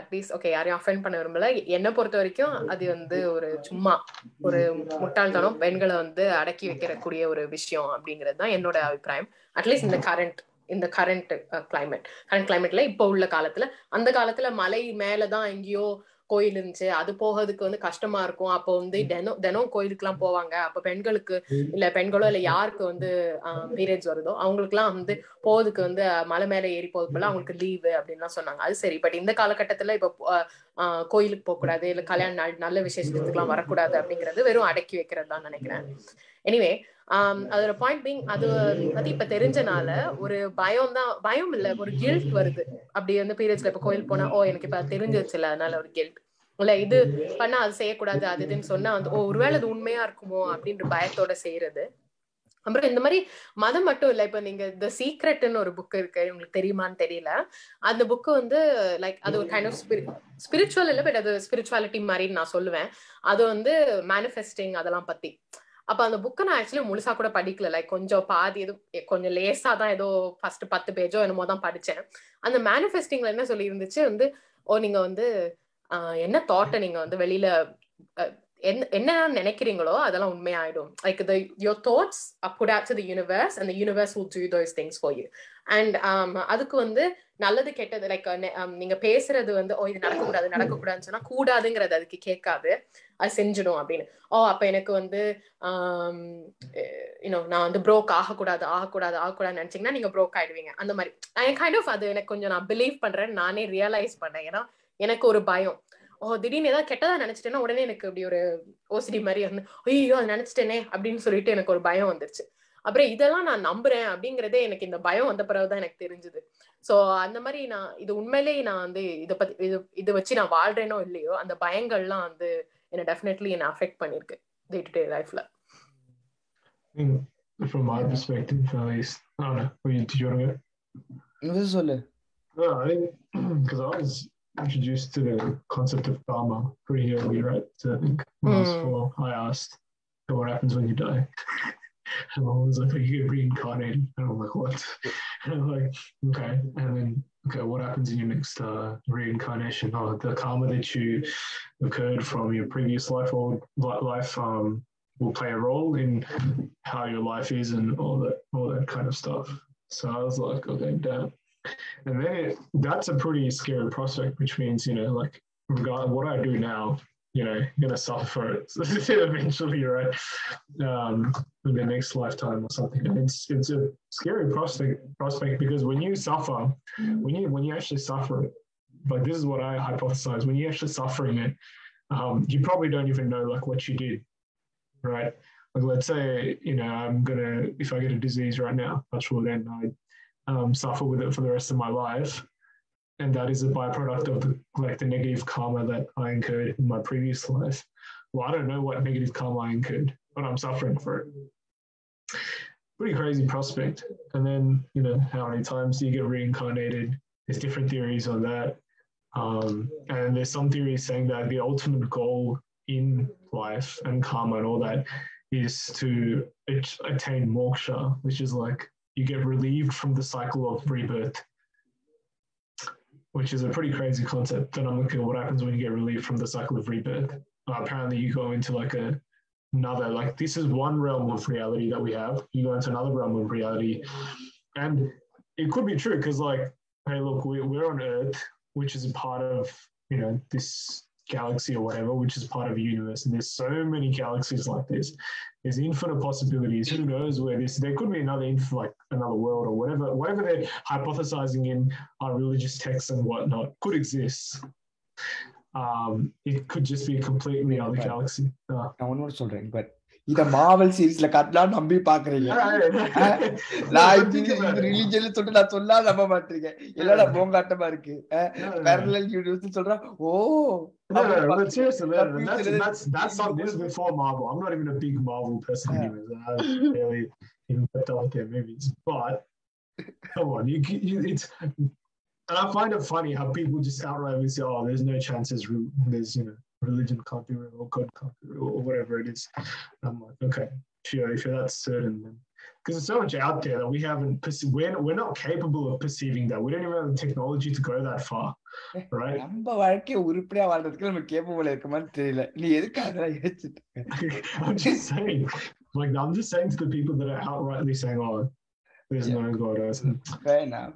அட்லீஸ்ட் ஓகே யாரையும் அஃபெண்ட் பண்ண விரும்பல. என்னை பொறுத்த வரைக்கும் அது வந்து ஒரு சும்மா ஒரு முட்டாள்தனம் பெண்களை வந்து அடக்கி வைக்கிறக்கூடிய ஒரு விஷயம் அப்படிங்கிறது தான் என்னோட அபிப்பிராயம். அட்லீஸ்ட் இந்த கரண்ட் இந்த கரண்ட் கிளைமேட் கரண்ட் கிளைமேட்ல இப்போ உள்ள காலத்துல அந்த காலத்துல மலை மேலதான் எங்கேயோ கோயில் இருந்துச்சு அது போகிறதுக்கு வந்து கஷ்டமா இருக்கும். அப்போ வந்து தினம் தினம் கோயிலுக்கு எல்லாம் போவாங்க. அப்ப பெண்களுக்கு இல்ல பெண்களோ இல்ல யாருக்கு வந்து பீரியட்ஸ் வருதோ அவங்களுக்குலாம் வந்து போறதுக்கு வந்து மலை மேல ஏறி போறதுக்குள்ள அவங்களுக்கு லீவு அப்படின்லாம் சொன்னாங்க. அது சரி. பட் இந்த காலகட்டத்துல இப்ப கோயிலுக்கு போக கூடாது இல்ல கல்யாண நாள் நல்ல விசேஷத்துக்குலாம் வரக்கூடாது அப்படிங்கிறது வெறும் அடக்கி வைக்கிறது தான் நினைக்கிறேன் எனிவே Um, அதோட பாயிண்ட் பீங் அது பத்தி இப்ப தெரிஞ்சனால ஒரு பயம் தான் பயம் இல்ல ஒரு கில்ட் வருது. அப்படி வந்து பீரியட்ஸ்ல இப்ப கோயில் போனா ஓ எனக்கு இப்ப தெரிஞ்சிருச்சுல அதனால ஒரு கில்ட் இல்ல இது பண்ணா அது செய்யக்கூடாது அது இதுன்னு சொன்னா வந்து ஓ ஒருவேளை அது உண்மையா இருக்குமோ? அப்படின்ற பயத்தோட செய்யறது அப்புறம் இந்த மாதிரி மதம் மட்டும் இல்ல இப்ப நீங்க த சீக்ரெட்னு ஒரு புக் இருக்கு உங்களுக்கு தெரியுமான்னு தெரியல. அந்த புக்கு வந்து லைக் அது ஒரு கைண்ட் ஆஃப் ஸ்பிரிச்சுவல் இல்ல பட் அது ஸ்பிரிச்சுவாலிட்டி மாதிரி நான் சொல்லுவேன். அது வந்து மேனிஃபெஸ்டிங் அதெல்லாம் பத்தி. அப்ப அந்த புக்கை நான் ஆக்சுவலி முழுசா கூட படிக்கல. லைக் கொஞ்சம் பாதி எதுவும் கொஞ்சம் லேசா தான் ஏதோ ஃபர்ஸ்ட் பத்து பேஜோ என்னமோ தான் படிச்சேன். அந்த மேனிஃபெஸ்டிங்ல என்ன சொல்லி இருந்துச்சு வந்து ஓ நீங்க வந்து என்ன தாட்டை நீங்க வந்து வெளியில என்ன என்ன நினைக்கிறீங்களோ அதெல்லாம் உண்மையாயிடும். Like the your thoughts are put out to the universe and universe universe will do those things for you. And um, அதுக்கு வந்து நல்லது கெட்டது லைக் um, நீங்க பேசுறது வந்து ஓ இது நடக்கக்கூடாது நடக்கக்கூடாதுன்னு சொன்னா கூடாதுங்கிறது அதுக்கு கேட்காது. அது செஞ்சிடும் அப்படின்னு. ஓ அப்ப எனக்கு வந்து um, eh, யூனோ நான் வந்து ப்ரோக் ஆகக்கூடாது ஆகக்கூடாது ஆகக்கூடாதுன்னு நினைச்சீங்கன்னா நீங்க ப்ரோக் ஆயிடுவீங்க. அந்த மாதிரி. கைண்ட் ஆஃப் அது எனக்கு கொஞ்சம் நான் பிலீவ் பண்றேன் நானே ரியலைஸ் பண்ணேன். ஏன்னா எனக்கு ஒரு பயம். ஓ திடீர்னு ஏதாவது கெட்டதா நினைச்சிட்டேன்னா உடனே எனக்கு இப்படி ஒரு ஓசிடி மாதிரி வந்து ஐயோ அது நினைச்சிட்டேனே அப்படின்னு சொல்லிட்டு எனக்கு ஒரு பயம் வந்துருச்சு அப்புறம் இதெல்லாம் நான் நம்புறேன் அப்படிங்கறதே எனக்கு இந்த பயம் வந்த பிறகுதான் எனக்கு தெரிஞ்சது சோ அந்த மாதிரி நான் இது உண்மையிலேயே நான் வந்து இதை பத்தி இது இதை வச்சு நான் வாழ்றேனோ இல்லையோ அந்த பயங்கள்லாம் வந்து என்ன டெஃபினெட்லி என்ன அஃபெக்ட் பண்ணிருக்கு டே டு டே லைஃப்ல From my perspective, at least. I don't know. You, did you want to go? சொல்லு No, I think because I was introduced to the concept of karma pretty early, right? So I think when I was Mm. four, I asked, "So what happens when you die?" and I was like, "You get reincarnated," and I'm like, "What?" And I'm like, "Okay," and then. Okay, what happens in your next uh, reincarnation? Oh, the karma that you occurred from your previous life or life um, will play a role in how your life is and all that, all that kind of stuff. So I was like, okay, damn. And then it, that's a pretty scary prospect, which means, you know, like, regard what I do now, you know, you're gonna suffer for it eventually, right? Um, in the next lifetime or something. And it's it's a scary prospect prospect because when you suffer, when you when you actually suffer it, like this is what I hypothesize, when you're actually suffering it, um, you probably don't even know like what you did, right? Like let's say, you know, I'm gonna if I get a disease right now, touch wood, and I um, suffer with it for the rest of my life and that is a byproduct of the like the negative karma that I incurred in my previous life. Well, I don't know what negative karma I incurred, but I'm suffering for it. Pretty crazy prospect. And then, you know, how many times do you get reincarnated? There's different theories on that. Um, and there's some theories saying that the ultimate goal in life and karma and all that is to attain moksha, which is like you get relieved from the cycle of rebirth which is a pretty crazy concept. Then I'm looking at what happens when you get relieved from the cycle of rebirth. Uh, apparently, you go into like a another like this is one realm of reality that we have. You go into another realm of reality, and it could be true because like, hey, look, we, we're on Earth, which is a part of you know this galaxy or whatever, which is part of a universe, and there's so many galaxies like this. There's infinite possibilities. Who knows where this? There could be another inf- like another world or whatever. Whatever they're hypothesizing in our religious texts and whatnot could exist. Um, it could just be a completely other Right. galaxy. Uh, நான் ஒன்னு சொல்றேன் but இத மாவல் சீரிஸ்ல கட்டலாம் நம்பி பாக்குறீங்க நான் But இது think about it. Religion சொல்லிட்டு நான் சொல்லா நம்ப மாட்டீங்க இல்லடா போங்காட்டமா இருக்கு No, பேரலல் யூனிவர்ஸ் சொல்றேன் ஓ No, அப்படி no, but பார்த்து- seriously, man, but that's future that's that's not this is before Marvel. I'm not even a big Marvel person, Yeah. anyways. I barely even kept up with their movies. But come on, you, you it's and I find it funny how people just outrightly say, "Oh, there's no chances. re- There's you know, religion can't be real, or God can't be real, or whatever it is." And I'm like, okay, sure, if you're that certain, then because there's so much out there that we haven't. perce- We're we're not capable of perceiving that. We don't even have the technology to go that far, right? நம்ம வாழ்க்கைய உருப்படியா வாழ்றதுக்கு நம்ம capable இருக்குமான்னு தெரியல நீ எதுக்கு அதெல்லாம் யோசிச்சுட்டு இருக்க? I'm just saying, like, I'm just saying to the people that are outrightly saying, "Oh, there's no God." Something. வேணாம்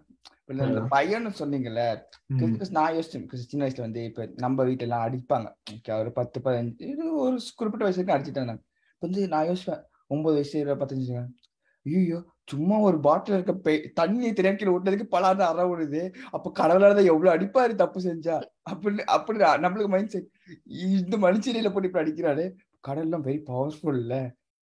இல்ல இந்த. பையன்னு சொன்னீங்கல்ல Mm. because நான் யோசிச்சேன். Because சின்ன வயசுல வந்து இப்ப நம்ம வீட்டுல எல்லாம் அடிப்பாங்க ஒரு பத்து பதினஞ்சு இது ஒரு குறிப்பிட்ட வயசு வரைக்கும் அடிச்சுட்டாங்க இப்ப வந்து நான் யோசிப்பேன் ஒன்பது வயசு இருபது பத்தஞ்சு ஐயோ சும்மா ஒரு பாட்டில் இருக்க பெ தண்ணி தெரியாம கீழே விட்டதுக்கு பலாண்டு அற விடுது அப்ப கடவுளால தான் எவ்வளவு அடிப்பாரு தப்பு செஞ்சா. அப்படி அப்படி நம்மளுக்கு மைண்ட் செட் இந்த மனுஷனில போட்டு இப்படி அடிக்கிறாரு. கடல்லாம் வெரி பவர்ஃபுல் இல்ல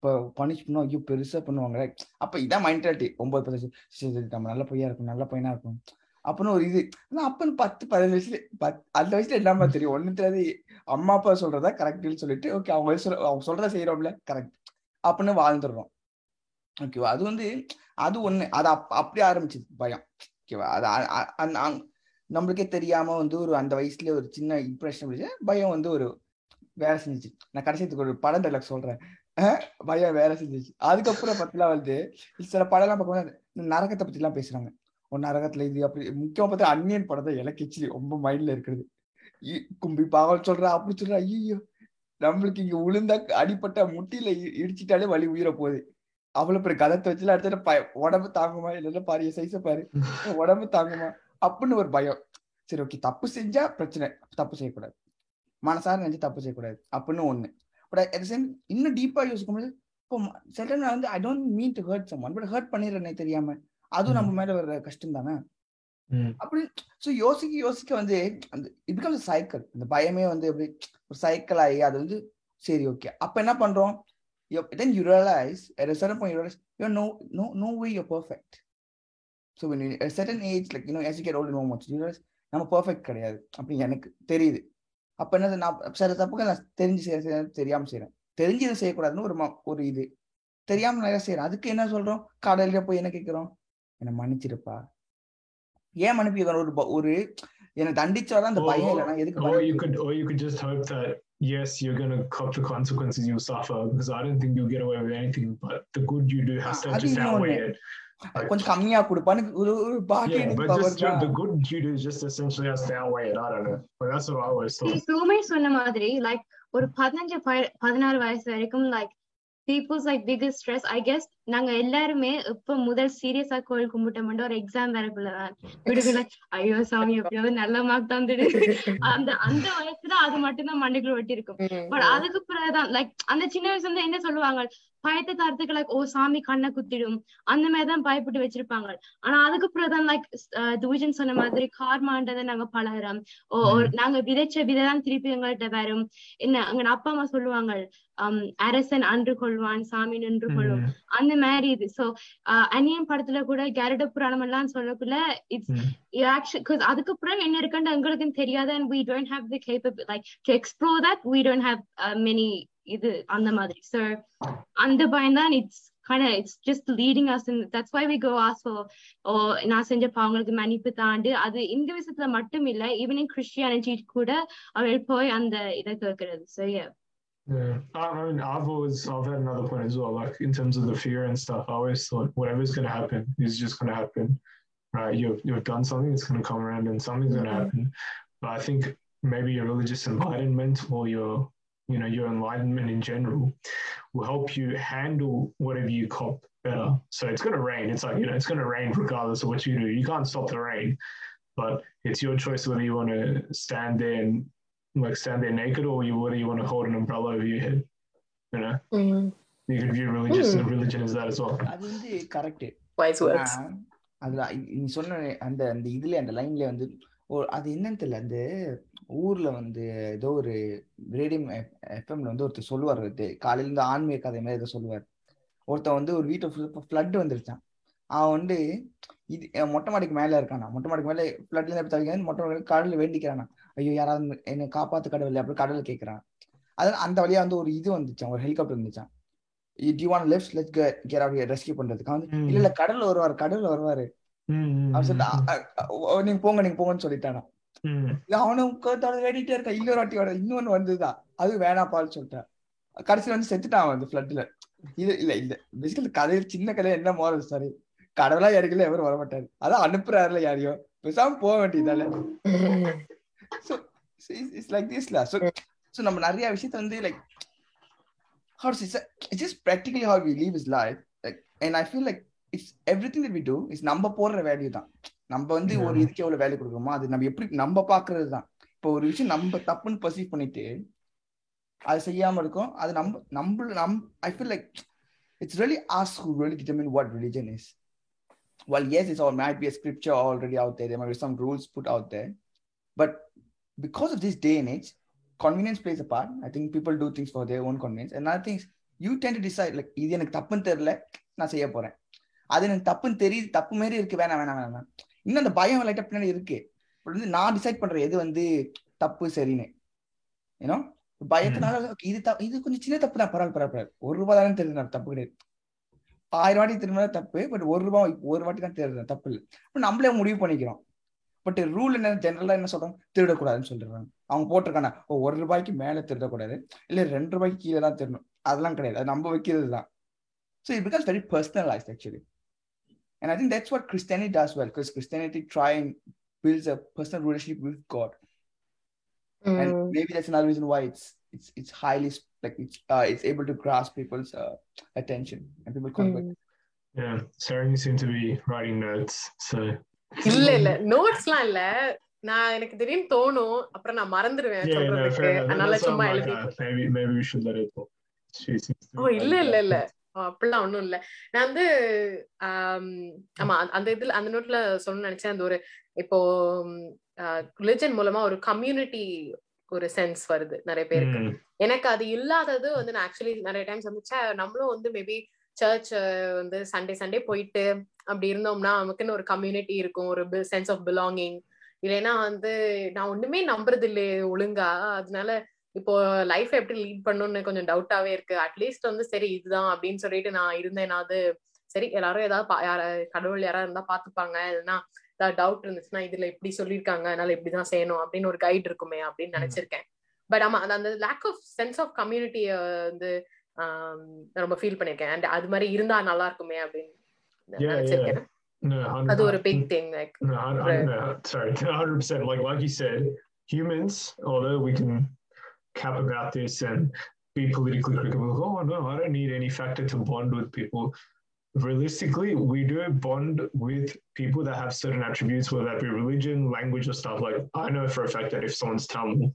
இப்ப பனிஷ் பண்ணும் ஐயோ பெருசா பண்ணுவாங்களே. அப்ப இதான் மைண்டாலிட்டி ஒன்பது சரி, நம்ம நல்ல பையனா இருக்கும் நல்ல பையனா இருக்கும் அப்படின்னு ஒரு இது. ஆனா அப்பன்னு பத்து பதினஞ்சு வயசுல பத் அந்த வயசுல என்னமா தெரியும்? ஒண்ணு தெரியாது. அம்மா அப்பா சொல்றதா கரெக்ட்னு சொல்லிட்டு ஓகே அவங்க சொல்ற அவங்க சொல்றதா செய்யறோம்ல கரெக்ட் அப்படின்னு வாழ்ந்துடுறோம். ஓகேவா அது வந்து அது ஒண்ணு. அது அப் அப்படி ஆரம்பிச்சது பயம். ஓகேவா அது நம்மளுக்கே தெரியாம வந்து ஒரு அந்த வயசுல ஒரு சின்ன இம்ப்ரெஷன் பயம் வந்து ஒரு வேலை செஞ்சுச்சு. நான் கடைசியத்துக்கு ஒரு படம் டைலாக் சொல்றேன். பயம் வேலை செஞ்சுச்சு. அதுக்கப்புறம் பத்திலாம் வந்து சில படம்லாம் பார்க்கும்போது இந்த நரகத்தை பத்தி எல்லாம் பேசுறாங்க. ஒரு நரகத்துல இது அப்படி முக்கியமா பார்த்தா அன்னியன் படம் தான் actually ரொம்ப மைண்ட்ல இருக்கிறது. கும்பி பாவல் சொல்றா அப்படி சொல்றா ஐயோ நம்மளுக்கு இங்க உளுந்தா அடிப்பட்ட முட்டியில இடிச்சிட்டாலே வலி உயிர போகுது. அவ்வளவு பெரிய கதத்தை வச்சுல அடுத்த உடம்பு தாங்குமா? இல்லைன்னா பாரு சைஸ பாரு. உடம்பு தாங்குமா? அப்படின்னு ஒரு பயம். சரி ஓகே தப்பு செஞ்சா பிரச்சனை. தப்பு செய்யக்கூடாது. மனசார நினைச்சு தப்பு செய்யக்கூடாது. அப்படின்னு ஒண்ணு. பட் சேம் இன்னும் டீப்பா யோசிக்கும்போது இப்போ சில டைம் நான் வந்து I don't mean to hurt some but hurt பண்ணிடுறேனே தெரியாம அதுவும் நம்ம மேல வர கஷ்டம் தானே. அப்படி ஸோ யோசிக்க யோசிக்க வந்து அந்த இட் பிகம்ஸ் சைக்கிள் அந்த பயமே வந்து எப்படி ஒரு சைக்கிள் ஆகி அது வந்து சரி ஓகே அப்ப என்ன பண்றோம்? Then you realize no way you're perfect. So when you at a certain age like you know as you get older no much you realize நம்ம perfect கிடையாது அப்படி எனக்கு தெரியுது. அப்ப என்ன நான் சில தப்புகள் நான் தெரிஞ்சு செய்ய செய்ய- தெரியாம செய்யறேன் தெரிஞ்சு இதை செய்யக்கூடாதுன்னு ஒரு ஒரு இது தெரியாம நிறைய செய்யறேன் அதுக்கு என்ன சொல்றோம் கடல்ல போய் என்ன கேட்கிறோம் என்ன மன்னிச்சிருப்பா ஏன் மன்னிப்பு கேட்கணும்? ஒரு ஒரு என்னை தண்டிச்சாதான் அந்த பயம் இல்லைன்னா எதுக்கு Or you மன்னிப்பு? could, or you could just hope that yes, you're gonna cop the consequences you suffer because I don't think you'll get away with anything. But the good you do has to அது just outweigh இன்னொன்னு. it. கொஞ்சம் கம்மியா கொடுப்பான்னு ஒரு பாக்கி what I always thought. சுமை சொன்ன மாதிரி like ஒரு பதினஞ்சு பய- பதினாறு வயசு வரைக்கும் like peoples like biggest stress I guess நாங்க எல்லாருமே இப்ப முதல் சீரியஸா கோயில் கும்பிட்டோம்னா ஒரு எக்ஸாம் வேறக்குள்ளதான் விடுதலை. ஐயோ சாமி எப்படியாவது நல்ல மார்க் தந்துடு அந்த அந்த வயசுல அது மட்டும்தான் மண்டைக்குள்ள ஒட்டி இருக்கும் பட் அதுக்கு பிறகுதான் லைக் அந்த சின்ன வயசுல இருந்து என்ன சொல்லுவாங்க? பயத்தை தரத்துக்கு லைக் ஓ சாமி கண்ணை குத்திடும். அந்த மாதிரிதான் பயப்பட்டு வச்சிருப்பாங்க. ஆனா அதுக்கு பிறகுதான் லைக் துவிஜன் சொன்ன மாதிரி கார்மான்றதை நாங்க பழகுறோம். ஓ நாங்க விதைச்ச விதைதான் திருப்பி எங்கள்கிட்ட வரும். என்ன எங்க அப்பா அம்மா சொல்லுவாங்க அரசன் அன்று கொள்வான் சாமி நின்று கொள்ளும் அந்த மாதிரி இது. சோ அந்நியன் படத்துல கூட கருட புராணம் எல்லாம் சொல்லக்குள்ள இட்ஸ் ஆக்சுவலி அதுக்கு பிறகு என்ன இருக்குன்னு எங்களுக்கும் தெரியாது we don't have the capability like to explore that we don't have uh, many இது அந்த மாதிரி. So அந்த பயம்தான் it's kind of it's just leading us and that's why we go ask for oh நான் செஞ்ச பாவங்களுக்கு மன்னிப்பு தாண்டு. அது இந்த விஷயத்துல மட்டும் இல்ல ஈவன் இன் கிறிஸ்டியானிட்டி கூட அவள் போய் அந்த இதை கேட்கறது. So yeah I I mean, I've always I've had another point as well. Like in terms of the fear and stuff, I always thought whatever's going to happen is just going to happen. Right? You've you've done something, it's going to come around, and something's going to mm-hmm. happen. But I think maybe your religious enlightenment or your you know your enlightenment in general will help you handle whatever you cop better. So it's going to rain. It's like you know it's going to rain regardless of what you do. You can't stop the rain, but it's your choice whether you want to stand there and like stand there naked or you whether you want to hold an umbrella over your head. You know, you could view religious Hmm. religion as that as well. அது வந்து correct wise words அதுல நீ சொன்ன அந்த அந்த இதுல அந்த லைன்ல வந்து ஓ- அது என்னன்னு தெரியல. அந்த ஊர்ல வந்து ஏதோ ஒரு ரேடியம் எஃப்எம்ல வந்து ஒருத்தர் சொல்லுவார். இது காலையில இருந்து ஆன்மீக கதை மாதிரி ஏதோ சொல்லுவார். ஒருத்தன் வந்து ஒரு வீட்டை ஃப்ளட் வந்துருச்சான் அவன் வந்து இது மொட்டை மாடிக்கு மேல இருக்கானா மொட்டை மாடிக்கு மேல ஃப்ளட்ல இருந்து எப்படி தவிக்க மொட்டை மாடிக்கு கடல்ல வேண்டிக்கிறானா ஐயோ யாராவது என்னை காப்பாத்து கடவுள் அப்படி கடவுள கேட்கறான் அதான் அந்த வழியா வந்து ஒரு இது வந்துச்சான் ஒரு ஹெலிகாப்டர் வந்துச்சான் டி வாண்ட் லெஃப்ட் கெட் அவுட் ரெஸ்கியூ பண்றதுக்கு. வந்து. இல்ல இல்ல கடல்ல வருவார் கடல்ல வருவாரு. அவர் சொல்லிட்டு mm, "அ- அ- அ- நீங்க போங்க நீங்க போங்கன்னு சொல்லிட்டானா. அவனும் வேடிட்டே இருக்கா இன்னொரு வாட்டி வர இன்னொன்னு வந்துதான் அது வேணாப்பான்னு சொல்லிட்டான் கடைசியில வந்து செத்துட்டான் அவன் அந்த ஃபிளட்ல இது இல்ல இல்ல பேசிக்கலி கதையில் சின்ன கதையில என்ன மோரல் சாரி கடவுளா யாருக்கல எவரும் வரமாட்டாரு. அதான் அனுப்புறாருல யாரையோ. பேசாம போக வேண்டியதால. So it's like திஸ்ல so so நம்ம நிறைய விஷயத்த வந்து like how to say it's, it's just practically how we live his life like and i feel like it's everything that we do is நம்ம போடுற வேல்யூ தான் நம்ம வந்து ஒரு Yeah. இதுக்கு எவ்வளவு வேல்யூ கொடுக்குறோமோ அது நம்ம எப்படி நம்ம பாக்குறது தான் இப்போ ஒரு விஷயம் நம்ம தப்புன்னு பர்சீவ் பண்ணிட்டு அது செய்யாம இருக்கோம் அது நம்ம நம்ம நம் I feel like it's really as who really determine what religion is well yes it's all might be a scripture already out there there might be some rules put out there but because of this day and age convenience plays a part. I think people do things for their own convenience. And other things you tend to decide like இது எனக்கு தப்புன்னு தெரியல நான் செய்ய போறேன். அது எனக்கு தப்புன்னு தெரியுது தப்பு மாதிரி இருக்கு வேணாம் வேணாம் வேணாம் இன்னும் அந்த பயம் லைட்டா பின்னாடி இருக்கு. வந்து நான் டிசைட் பண்றேன் எது வந்து தப்பு சரின்னு. ஏன்னா பயத்தினால இது இது கொஞ்சம் சின்ன தப்பு தான் பரவாயில்ல பரவாயில்ல. ஒரு ரூபாய் தானே தெரியுது தப்பு கிடையாது. ஆயிரம் வாட்டி திரும்ப தப்பு பட் ஒரு ரூபாய் ஒரு வாட்டி தான் தெரியுது தப்பு இல்லை. நம்மளே முடிவு பண்ணிக்கிறோம். பட் ரூல் என்ன ஜெனரலா என்ன சொல்றாங்க திருடக்கூடாதுன்னு சொல்லிடுறாங்க அவங்க போட்டிருக்காங்க ஓ ஒரு ரூபாய்க்கு மேல திருடக்கூடாது இல்ல ரெண்டு ரூபாய்க்கு கீழே தான் திருடணும் அதெல்லாம் கிடையாது அது நம்ம வைக்கிறது தான் so it because very personalised actually And I think that's what Christianity does well, because Christianity try and builds a personal relationship with God, and maybe that's another reason why it's it's it's highly sp- like it's uh, it's able to grasp people's uh, attention and people convert. Yeah, Sarah, you seem to be writing notes. So இல்ல இல்ல. நோட்ஸ்லாம் இல்ல. நான் எனக்கு திடீர்னு தோணும். அப்புறம் நான் மறந்துடுவேன் சொல்றதுக்கு. அதனால சும்மா எழுதி ஓ இல்ல இல்ல. இல்ல. அப்படிலாம் ஒண்ணும் இல்ல. நான் வந்து ஆம், அந்த- இதுல அந்த நோட்ல சொல்லணும்னு நினைச்சேன். அந்த ஒரு இப்போ ரிலிஜன் மூலமா ஒரு கம்யூனிட்டி ஒரு சென்ஸ் வருது நிறைய பேருக்கு. எனக்கு அது இல்லாதது வந்து நான் ஆக்சுவலி நிறைய டைம்ஸ் வந்து ச்சே, நம்மளும் வந்து மேபி சர்ச் வந்து சண்டே சண்டே போயிட்டு அப்படி இருந்தோம்னா நமக்குன்னு ஒரு கம்யூனிட்டி இருக்கும் ஒரு சென்ஸ் ஆஃப் பிலாங்கிங் இல்லைன்னா வந்து நான் ஒண்ணுமே நம்புறது இல்லையே ஒழுங்கா. அதனால இப்போ லைஃப் எப்படி லீட் பண்ணணும்னு கொஞ்சம் டவுட்டாவே இருக்கு. அட்லீஸ்ட் வந்து சரி இதுதான் அப்படின்னு சொல்லிட்டு நான் இருந்தேனாவது சரி எல்லாரும் ஏதாவது கடவுள் யாராவது இருந்தா பாத்துப்பாங்க இல்லைன்னா ஏதாவது டவுட் இருந்துச்சுன்னா இதுல இப்படி சொல்லியிருக்காங்க அதனால இப்படிதான் செய்யணும் அப்படின்னு ஒரு கைடு இருக்குமே அப்படின்னு நினைச்சிருக்கேன். பட் ஆமா அந்த- அந்த லேக் ஆஃப் சென்ஸ் ஆஃப் கம்யூனிட்டிய வந்து ரொம்ப ஃபீல் பண்ணிருக்கேன் அண்ட் அது மாதிரி இருந்தா நல்லா இருக்குமே அப்படின்னு Yeah, நினைச்சிருக்கேன் no, hun- அது ஒரு big thing like No, I, I, no, sorry, hundred percent. Like like you said, humans, although we can cap about this and be politically correct, we're like, oh no, I don't need any factor to bond with people. realistically, we do bond with people that have certain attributes, whether that be religion, language, or stuff. Like I know for a fact that if someone's Tamil,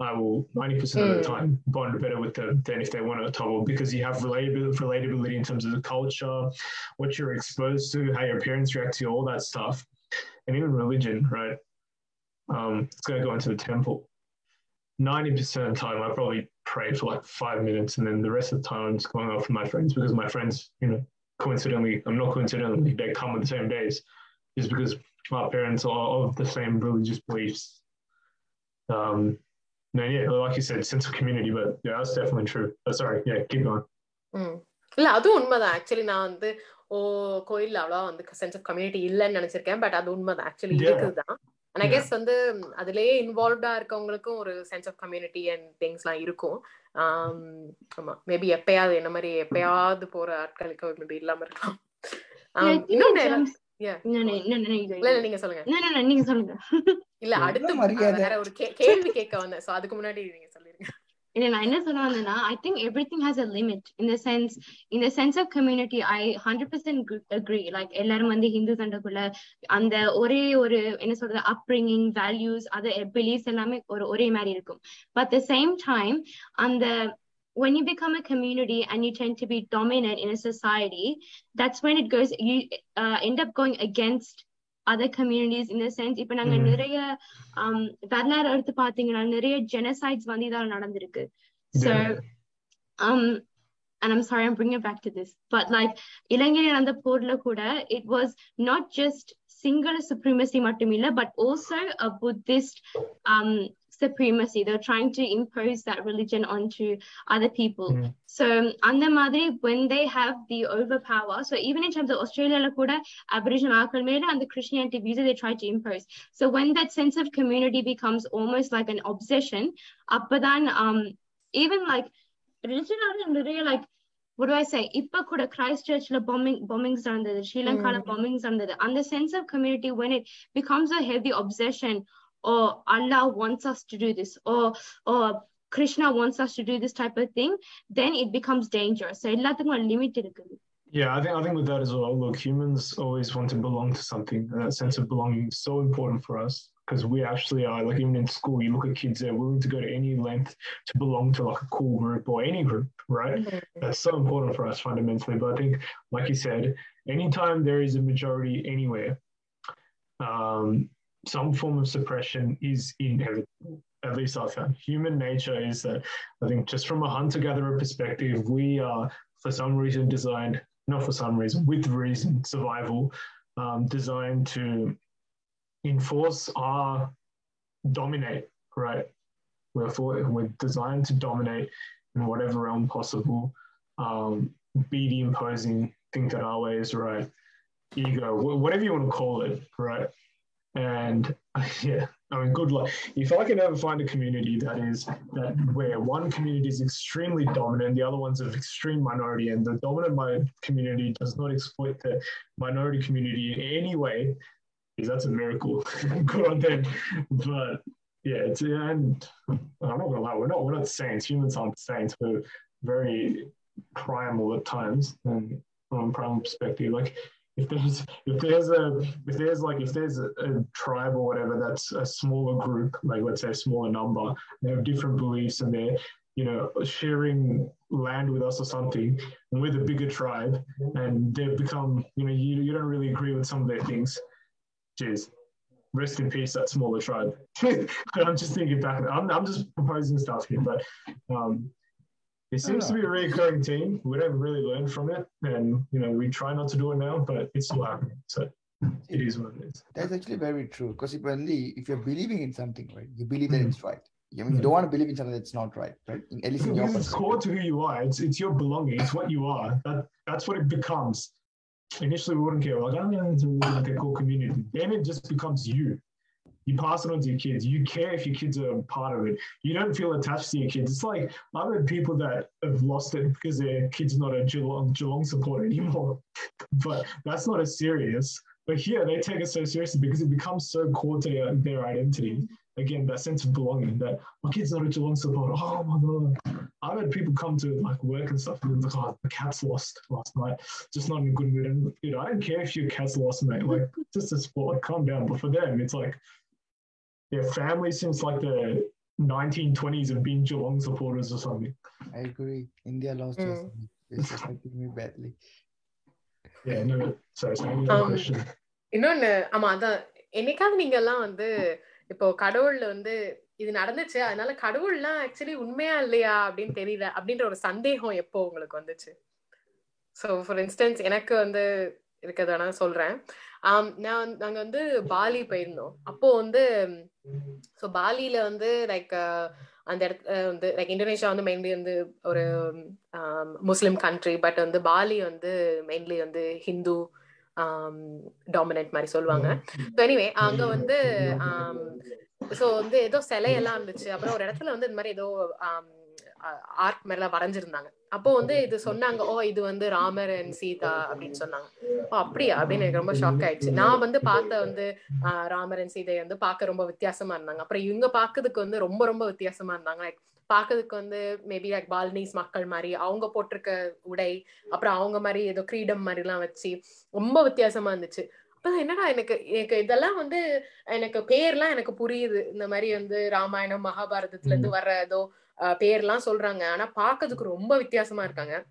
I will ninety percent of the Mm. time bond better with them than if they want to Tamil because you have relatability, relatability in terms of the culture, what you're exposed to, how your parents react to you, all that stuff, and even religion, right? Um, it's going to go into the temple. Ninety percent of the time, I probably pray for like five minutes, and then the rest of the time, I'm just going off with my friends because my friends, you know, coincidentally, I'm not coincidentally, they come on the same days, is because my parents are of the same religious beliefs. Um, no, yeah, like you said, sense of community, but yeah, that's definitely true. But sorry, yeah, keep going. ம். இல்ல அதுவும் உண்மைதான் actually நான் வந்து ஓ கோயில்ல அவ்வளவா வந்து sense of community இல்லைன்னு நினைச்சிருக்கேன் பட் அது உண்மைதான் ஆக்சுவலி Yeah. இருக்குதுதான் அண்ட் ஐ. கெஸ் வந்து அதுலயே இன்வால்வ்டா இருக்கவங்களுக்கும் ஒரு சென்ஸ் ஆஃப் கம்யூனிட்டி அண்ட் திங்ஸ்லாம் இருக்கும் ஆம், ஆமா மேபி எப்பயாவது என்ன மாதிரி எப்பயாவது போற ஆட்களுக்கு மேபி இல்லாம இருக்கலாம் in இன்னொன்னு நீங்க சொல்லுங்க. நீங்க சொல்லுங்க. இல்ல என்ன அடுத்து மரியாதை? வேற ஒரு கே- கேள்வி கேட்க வந்தேன். சோ அதுக்கு முன்னாடி நீங்க சொல்லிருங்க. இல்ல நான் என்ன சொல்ல வந்தேன்னா I think everything has a limit இந்த சென்ஸ் இந்த sense of community I hundred percent agree like எல்லாரும் வந்து ஹிந்து சண்டைக்குள்ள அந்த ஒரே ஒரு என்ன சொல்றது அப்ரிங்கிங் வேல்யூஸ் அது பிலீஃப்ஸ் எல்லாமே ஒரு ஒரே மாதிரி இருக்கும். பட் த சேம் டைம் அந்த when you become a community and you tend to be dominant in a society that's when it goes you uh, end up going against other communities in the sense இப்ப நாங்க Mm. நிறைய um, வரலாறு எடுத்து பாத்தீங்கன்னா நிறைய ஜெனசைட்ஸ் வந்து இதால நடந்திருக்கு so Yeah. um and i'm sorry i'm bringing it back to this but like இலங்கையில் நடந்த போர்ல கூட it was not just single supremacy மட்டுமில்ல but also a buddhist um supremacy they're trying to impose that religion onto other people Mm. so அந்த மாதிரி when they have the overpower so even in terms of australia கூட aboriginal ஆட்கள் மேல அந்த christianity visa they try to impose so when that sense of community becomes almost like an obsession அப்பதான் um even like religion நிறைய like what do I say இப்ப கூட Christ சர்ச்ல bombing bombings நடந்தது ஸ்ரீலங்கால Mm. bombings நடந்தது அந்த sense of community when it becomes a heavy obsession or Allah wants us to do this or or Krishna wants us to do this type of thing then it becomes dangerous so எல்லாத்துக்கும் ஒரு limit இருக்குது Yeah, I think I think with that as well. Look, humans always want to belong to something, and that sense of belonging is so important for us because we actually are like even in school, you look at kids they're willing to go to any length to belong to like a cool group or any group, right? That's so important for us fundamentally. But I think, like you said, anytime there is a majority anywhere, um, some form of suppression is inevitable. At least I found human nature is that I think just from a hunter-gatherer perspective, we are for some reason designed, not for some reason, with reason, survival, um, designed to enforce our dominate, right? We're, for, we're designed to dominate in whatever realm possible, um, be the imposing, think that our way is right, ego, whatever you want to call it, right? And yeah, I mean, good luck. If I can ever find a community that is that where one community is extremely dominant, the other one's of extreme minority, and the dominant mi- community does not exploit the minority community in any way, that's a miracle. good on them. But yeah, it's and I'm not gonna lie, we're not we're not saints. Humans aren't saints. We're very primal at times, and from a primal perspective, like if there's if there's a if there's like if there's a, a tribe or whatever that's a smaller group, like let's say a smaller number, they have different beliefs and they're you know sharing land with us or something, and we're the bigger tribe, and they've become you know you you don't really agree with some of their things. Cheers. Rest in peace, that smaller tribe. I'm just thinking back. I'm, I'm just proposing stuff here, but um, it seems to be a recurring theme. We don't really learn from it, and you know we try not to do it now, but it's still happening. So it is what it is. That's actually very true. Because if only if you're believing in something, right, you believe that Mhm. it's right. I mean, you don't want to believe in something that's not right, right? In- At least in your it's core to who you are. It's it's your belonging. It's what you are. That that's what it becomes. Initially, we wouldn't care. Like, I'm going to like a cool community. Then it just becomes you. You pass it on to your kids. You care if your kids are part of it. You don't feel attached to your kids. It's like I've heard people that have lost it because their kid's not a Geelong, Geelong supporter anymore. but that's not as serious. But here they take it so seriously because it becomes so core to their, their identity. Again, that sense of belonging that my kid's not a Geelong supporter. Oh my God. I've had people come to like work and stuff and like, oh, the cat's lost last night. Just not in a good mood. And know, I don't care if your cat's lost, mate. Like just a sport, Like, calm down. But for them, it's like their family since like the 1920s have been Geelong supporters or something. I agree. India lost Mm. yesterday. It's affecting me badly. Yeah, no, sorry, sorry, no Um, question. இன்னொன்னு ஆமா அதான் என்னைக்காவது நீங்க எல்லாம் வந்து இப்போ கடவுள்ல வந்து இது நடந்துச்சு அதனால கடவுள்லாம் ஆக்சுவலி உண்மையா இல்லையா அப்படின்னு தெரியல அப்படின்ற ஒரு சந்தேகம் எப்போ உங்களுக்கு வந்துச்சு ஸோ ஃபார் இன்ஸ்டன்ஸ் எனக்கு வந்து இருக்கிறத நான் சொல்றேன். ஆஹ் நான் நாங்க வந்து பாலி போயிருந்தோம். அப்போ வந்து ஸோ பாலியில வந்து லைக் அந்த இடத்துல வந்து லைக் இந்தோனேஷியா வந்து மெயின்லி வந்து ஒரு முஸ்லிம் கண்ட்ரி பட் வந்து பாலி வந்து மெயின்லி வந்து ஹிந்து டாமினன்ட் மாதிரி சொல்லுவாங்க. ஸோ எனிவே அங்க வந்து ஸோ வந்து ஏதோ சிலையெல்லாம் இருந்துச்சு. அப்புறம் ஒரு இடத்துல வந்து இந்த மாதிரி ஏதோ ஆர்ட் மாதிரிலாம் வரைஞ்சிருந்தாங்க. அப்போ வந்து இது சொன்னாங்க ஓ இது வந்து ராமர் அண்ட் சீதா அப்படின்னு சொன்னாங்க. ஓ அப்படியா? அப்படின்னு எனக்கு ரொம்ப ஷாக் ஆயிடுச்சு. நான் வந்து பார்த்த வந்து ராமர் அண்ட் சீதை வந்து பார்க்க ரொம்ப வித்தியாசமா இருந்தாங்க. அப்புறம் இவங்க பார்க்கறதுக்கு வந்து ரொம்ப ரொம்ப வித்தியாசமா இருந்தாங்க. லைக் பார்க்கறதுக்கு வந்து மேபி லைக் பால்னீஸ் மக்கள் மாதிரி அவங்க போட்டிருக்க உடை அப்புறம் அவங்க மாதிரி ஏதோ கிரீடம் மாதிரி எல்லாம் வச்சு ரொம்ப வித்தியாசமா இருந்துச்சு. அப்ப என்னடா எனக்கு எனக்கு இதெல்லாம் வந்து எனக்கு பேர்லாம் எனக்கு புரியுது. இந்த மாதிரி வந்து ராமாயணம் மகாபாரதத்துல இருந்து வர்ற ஏதோ பேர்லாம் சொல்றாங்க. ஆனா பாக்குறதுக்கு ரொம்ப வித்தியாசமா இருக்காங்க.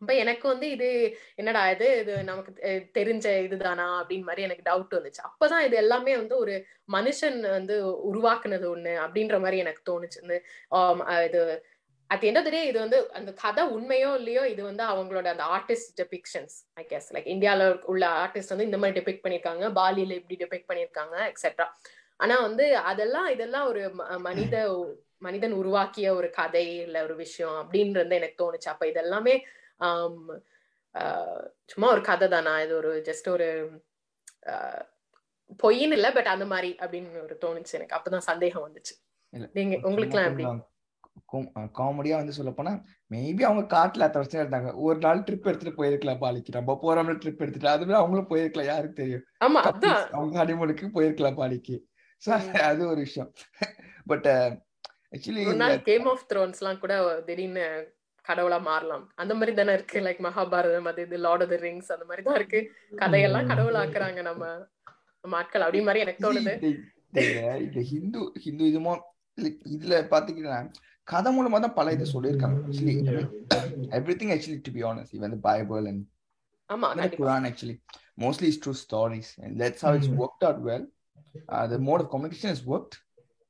அப்ப எனக்கு வந்து இது என்னடா இது? இது நமக்கு தெ- தெரிஞ்ச இதுதானா? அப்படின்னு மாதிரி எனக்கு டவுட் வந்துச்சு. அப்பதான் இது எல்லாமே வந்து ஒரு மனுஷன் வந்து உருவாக்குனது ஒண்ணு அப்படின்ற மாதிரி எனக்கு தோணுச்சு. இந்த இது அட் எண்ட் ஆஃப் டே இது வந்து அந்த கதை உண்மையோ இல்லையோ இது வந்து அவங்களோட அந்த artist depictions I guess like இந்தியாவில உள்ள ஆர்டிஸ்ட் வந்து இந்த மாதிரி டெபிக் பண்ணிருக்காங்க பாலியில இப்படி டெபிக் பண்ணியிருக்காங்க எக்ஸெட்ரா ஆனா வந்து அதெல்லாம் இதெல்லாம் ஒரு ம- மனித மனிதன் உருவாக்கிய ஒரு கதை இல்ல ஒரு விஷயம் அப்படின்றது எனக்கு தோணுச்சு. அப்ப இதெல்லாமே ஆஹ், சும்மா ஒரு கதை தானா? இது ஒரு ஜஸ்ட் ஒரு பொய்ன்னு இல்ல பட் அந்த மாதிரி அப்படின்னு ஒரு தோணுச்சு எனக்கு. அப்பதான் சந்தேகம் வந்துச்சு. நீங்க உங்களுக்குலாம் எப்படி? காமெடியா வந்து சொல்ல போனா மேபி அவங்க காட்டுல அத்த வருஷம் இருந்தாங்க. ஒரு நாள் ட்ரிப் எடுத்துட்டு போயிருக்கலாம் பாலிக்கு நம்ம போறோம்ல ட்ரிப் எடுத்துட்டு அதுவே அவங்களும் போயிருக்கலாம் யாருக்கு தெரியும்? அவங்க ஹனிமூனுக்கு போயிருக்கலாம் பாலிக்கு அது ஒரு விஷயம். But actually game of thrones எல்லாம் கூட திடீர்னு கடவுளா மாறலாம். அந்த மாதிரி தானே இருக்கு. லைக் மகாபாரதம் அது இது லார்ட் ஆஃப் த ரிங்ஸ் அந்த மாதிரி தான் இருக்கு. கதையெல்லாம் கடவுளாக்குறாங்க நம்ம நம்ம ஆட்கள். அப்படி மாதிரி எனக்கு தோணுது. இந்த ஹிந்து ஹிந்துயிசமோ இதுல பாத்தீங்கன்னா கதை மூலமா தான் பல இதை சொல்லியிருக்காங்க. Actually everything actually to be honest even Bible and ஆமா Quran actually mostly is true stories, and that's how it's Mhm. worked out well. Uh, the mode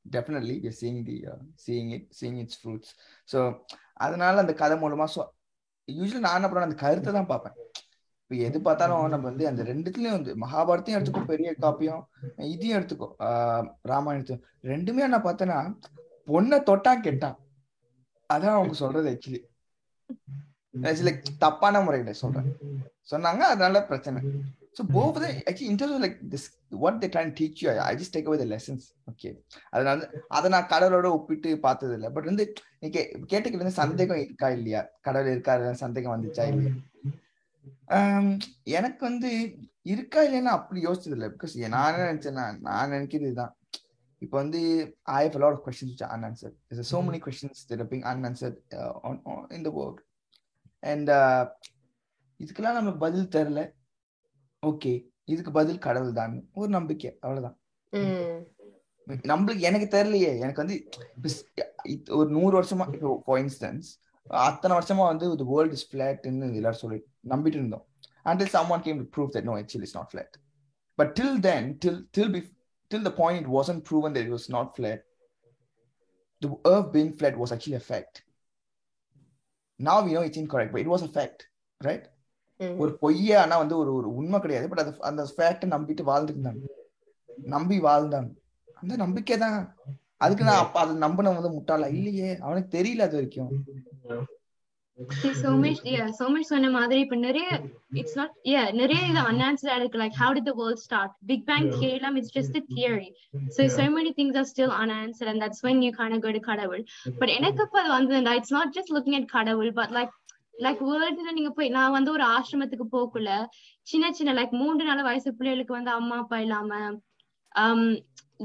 definitely communication seeing the seeing it seeing it's fruits so அதனால அந்த கதை மூலமா so usually நான் என்ன பண்ணுவேன் அந்த கருத்தை தான் பார்ப்பேன். இப்போ எது பார்த்தாலும் நம்ம வந்து அந்த ரெண்டுத்துலயும் வந்து மகாபாரத்தையும் எடுத்துக்கோ பெரிய காப்பியம் இதையும் எடுத்துக்கோ. ஆஹ் ராமாயணத்தையும் ரெண்டுமே நான் பார்த்தேன்னா பொண்ணை தொட்டா கெட்டான் அதான் அவங்க சொல்றது ஆக்சுவலி ஆக்சுவலி தப்பான முறையில சொல்றேன். சொன்னாங்க அதனால பிரச்சனை. So both actually in terms like this what they train teach you I just take away the lessons okay அதனால அதை நான் கடவுளோட ஒப்பிட்டு பார்த்தது இல்லை. பட் வந்து நீ கேட்டுக்கிட்டு வந்து சந்தேகம் இருக்கா இல்லையா? கடவுள் இருக்கா இல்லையா? சந்தேகம் வந்துச்சா இல்லையா? ஆம், எனக்கு வந்து இருக்கா இல்லைன்னா அப்படி யோசிச்சது இல்லை. பிகாஸ் நான் என்ன நினைச்சேன்னா நான் நினைக்கிறது இதுதான். இப்போ வந்து I have lot of questions many questions that are being unanswered uh, on, on in the world. And uh, இதுக்கெல்லாம் நம்ம பதில் தெரில. ஓகே இதுக்கு பதில் கடவுள் தான் ஒரு நம்பிக்கை அவ்வளவுதான் நம்மளுக்கு எனக்கு தெரியலையே எனக்கு வந்து ஒரு நூறு வருஷமா இப்போ ஃபார் இன்ஸ்டன்ஸ் அத்தனை வருஷமா வந்து the world is flat ன்னு எல்லாரும் சொல்லி நம்பிட்டு இருந்தோம் until someone came to prove that no actually it's not flat but till then till till be, till the point it wasn't proven that it was not flat the earth being flat was actually a fact now we know it's incorrect but it was a fact right உம் ஒரு பொய்யே ஆனா வந்து ஒரு ஒரு உண்மை கிடையாது but அது அந்த ஃபேக்ட நம்பிட்டு வாழ்ந்துருந்தாங்க நம்பி வாழ்ந்தாங்க அந்த நம்பிக்கை தான் அதுக்கு நான் அப்ப அதை நம்பின வந்து முட்டாளா இல்லையே அவனுக்கு தெரியல அது வரைக்கும் so much சொன்ன மாதிரி இப்ப நிறைய it's not yeah நிறைய இது unanswered இருக்கு how did the world start big bang Yeah. theory எல்லாம் still unanswered and that's when you kind of go to கடவுள் but எனக்கு அது வந்து it's not just looking at கடவுள் but like like வேர்ல்டுல நீங்க போய் நான் வந்து ஒரு ஆசிரமத்துக்கு போக்குள்ள சின்ன சின்ன லைக் மூன்று நாலு வயசு பிள்ளைகளுக்கு வந்து அம்மா அப்பா இல்லாம um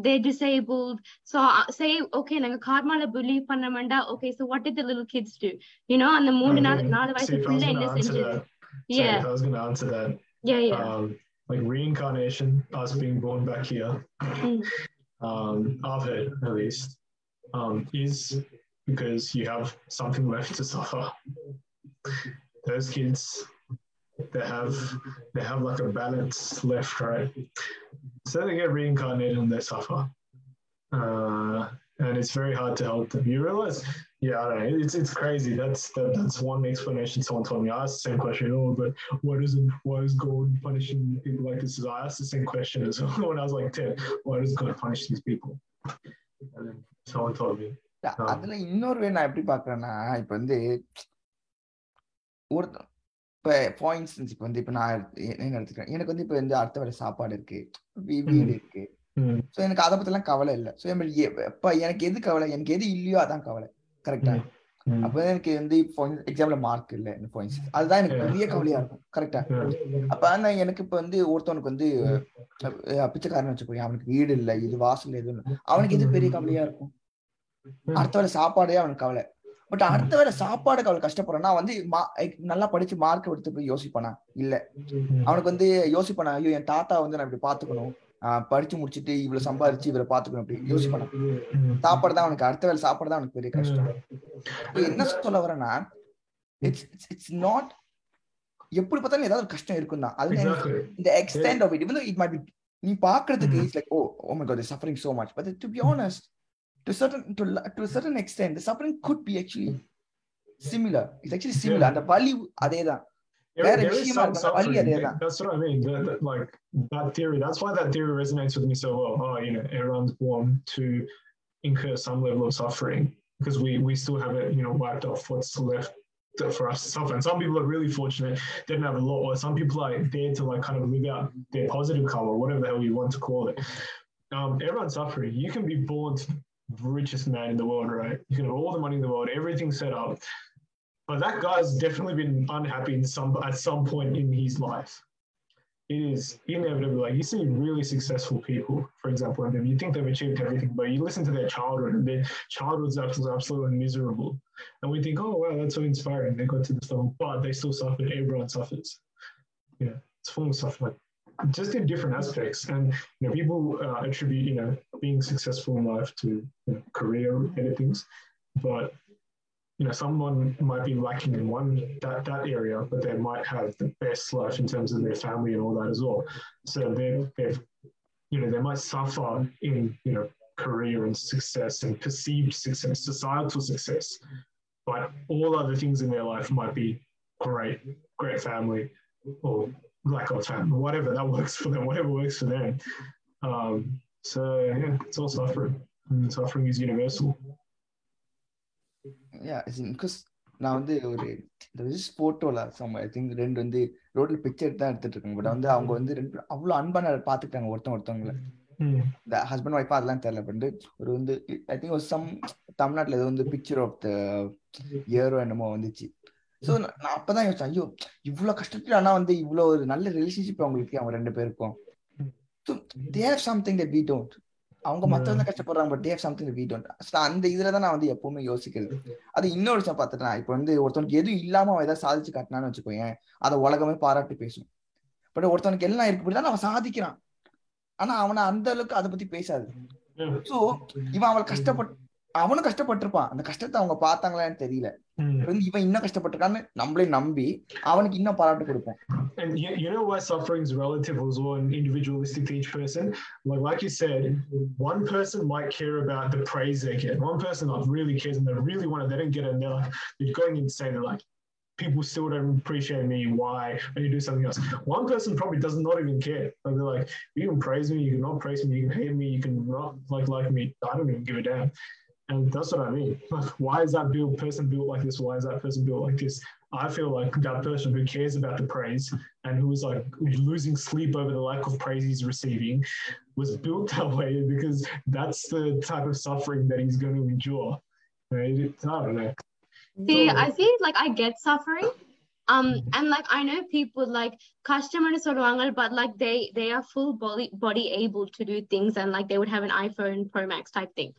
they disabled so uh, say okay நாங்க கார்மால believe பண்ண வேண்டாம் okay so what did the little kids do you know அந்த மூணு நாலு நாலு See, வயசு if I was புள்ள going என்ன to answer செஞ்சது that, sorry, yeah if I was going to answer that, yeah yeah um, like reincarnation, us being born back here, Mm. um, I've heard at least, um, is because you have something left to suffer. Those kids, they have they have like a balance left, right? So they get reincarnated and they suffer. Uh, and it's very hard to help them. You realize, yeah, I don't know. It's it's crazy. That's that, that's one explanation someone told me. I asked the same question. Oh, but why doesn't why is God punishing people like this? I asked the same question as when I was like ten. Why does God punish these people? And then someone told me. ஆ. அதுல இன்னொரு வே நான் எப்படி பாக்குறேன்னா இப்ப வந்து ஒருத்த இப்ப for instance இப்ப வந்து இப்ப நான் என்ன எடுத்துக்கிறேன்? எனக்கு வந்து இப்ப வந்து அடுத்த வேலை சாப்பாடு இருக்கு. வீடு இருக்கு. சோ எனக்கு அதை பத்தி எல்லாம் கவலை இல்ல. சோ இப்ப எனக்கு எது கவலை? எனக்கு எது இல்லையோ அதான் கவலை. கரெக்டா அப்ப எனக்கு வந்து எக்ஸாம்ல மார்க் இல்ல for instance. அதுதான் எனக்கு. பெரிய கவலையா இருக்கும். கரெக்டா அப்ப நான் எனக்கு இப்ப வந்து ஒருத்தவனுக்கு வந்து பிச்சைக்காரன் வச்சுக்கோ அவனுக்கு வீடு இல்ல இது வாசல் எதுவும் அவனுக்கு எது பெரிய கவலையா இருக்கும்? அடுத்த வேலை சாப்பாடே அவனுக்கு கவலை. பட் அடுத்த வேலை சாப்பாடுக்கு அவள் கஷ்டப்படுறான்னா வந்து நல்லா படிச்சு மார்க் எடுத்து போய் யோசிப்பானா? இல்ல. அவனுக்கு வந்து யோசிப்பானா ஐயோ என் தாத்தா வந்து நான் இப்படி பாத்துக்கணும் படிச்சு முடிச்சுட்டு இவ்வளவு சம்பாரிச்சு இவரை பாத்துக்கணும் அப்படி யோசிப்பானா? சாப்பாடு தான் அவனுக்கு. அடுத்த வேலை சாப்பாடு தான் அவனுக்கு பெரிய கஷ்டம். என்ன சொல்ல வரேன்னா இட்ஸ் இட்ஸ் நாட் எப்படி பார்த்தாலும் ஏதாவது ஒரு கஷ்டம் இருக்கும் தான் அது. இந்த extent of it it might be நீ பாக்குறதுக்கு it's like oh oh my God suffering so much. But to be honest to certain to la- to a certain extent the suffering could be actually similar it's actually similar Yeah. அந்த வலி அதேதான் There, வேற there is விஷயமா some இருக்கும், வலி suffering. அதேதான். That's what I mean. That, that, like that theory. That's why that theory resonates with me so well. Oh, you know, everyone's born to incur some level of suffering because we we still haven't you know wiped off what's left to- for us to suffer. And some people are really fortunate; they didn't have a lot, or some people are there to like kind of live out their positive karma, whatever the hell you want to call it. Um, everyone's suffering. You can be born to the richest man in the world, right? You can have all the money in the world, everything set up. But that guy's definitely been unhappy in some at some point in his life. It is inevitable. Like you see really successful people, for example, and you think they've achieved everything, but you listen to their childhood and their childhood's absolutely, absolutely miserable. And we think, oh wow, that's so inspiring. They got to this level, but they still suffered. Everyone suffers. Yeah, it's full of suffering, just in different aspects. And you know, people uh, attribute you know being successful in life to you know, career and things, but you know, someone might be lacking in one that, that area, but they might have the best life in terms of their family and all that as well. So they've, they've you know, they might suffer in, you know, career and success and perceived success, societal success, but all other things in their life might be great, great family or lack of family, whatever that works for them, whatever works for them. Um, so yeah, it's all suffering. And suffering is universal. yeah because நான் வந்து ஒரு போட்டோல some I think ரெண்டு வந்து ரோட்ல picture தான் எடுத்துட்டு இருக்காங்க பட் வந்து அவங்க வந்து ரெண்டு அவ்வளவு அன்பான பாத்துக்கிட்டாங்க ஒருத்தன் ஒருத்தவங்கள. இந்த ஹஸ்பண்ட் ஒய்ஃபா அதெல்லாம் தெரியல பட் ஒரு வந்து ஐ திங்க் ஒரு சம் தமிழ்நாட்டுல ஏதோ வந்து பிக்சர் ஆஃப் த இயரோ என்னமோ வந்துச்சு ஸோ நான் அப்பதான் யோசிச்சேன் ஐயோ இவ்வளவு கஷ்டத்துல ஆனா வந்து இவ்வளவு ஒரு நல்ல ரிலேஷன்ஷிப் அவங்களுக்கு அவங்க ரெண்டு பேருக்கும். They have something that we don't அவங்க மத்தவங்க கஷ்டப்படுறாங்க but they have something we don't அந்த இதுல தான் நான் வந்து எப்பவுமே யோசிக்கிறது. அது இன்னொரு விஷயம் பார்த்துட்டேன் இப்போ வந்து ஒருத்தனுக்கு எதுவும் இல்லாம அவன் ஏதாவது சாதிச்சு காட்டினான்னு வச்சுக்கோயேன் அதை உலகமே பாராட்டி பேசும். பட் ஒருத்தனுக்கு எல்லாம் இருக்கு தான் அவன் சாதிக்கிறான். ஆனா அவனை அந்த அளவுக்கு அதை பத்தி பேசாது. சோ இவன் அவள் கஷ்டப்பட் அவனும் கஷ்டப்பட்டிருப்பான் அந்த கஷ்டத்தை அவங்க பார்த்தாங்களான்னு தெரியல Mm. வந்து இவன் இன்னும் கஷ்டப்பட்டிருக்கான்னு நம்மளே நம்பி அவனுக்கு இன்னும் பாராட்டு கொடுப்போம் And you, you know why suffering is relative as well and individualistic to each person? Like like you said, one person might care about the praise they get. One person like really cares and they really want it. They don't get it and they're like they're going insane. They're like, people still don't appreciate me. Why? And you do something else. One person probably does not even care. Like they're like, you can praise me, you can not praise me, you can hate me, you can not like like me. I don't even give a damn. And that's what I mean. Like, why is that build person built like this? Why is that person built like this? I feel like that person who cares about the praise and who is like losing sleep over the lack of praise he's receiving was built that way because that's the type of suffering that he's going to endure. Right? I don't know. See, I feel like I get suffering, um and like i know people like customers சொல்லுவாங்க but like they they are full body body able to do things and like they would have an iphone pro max type thing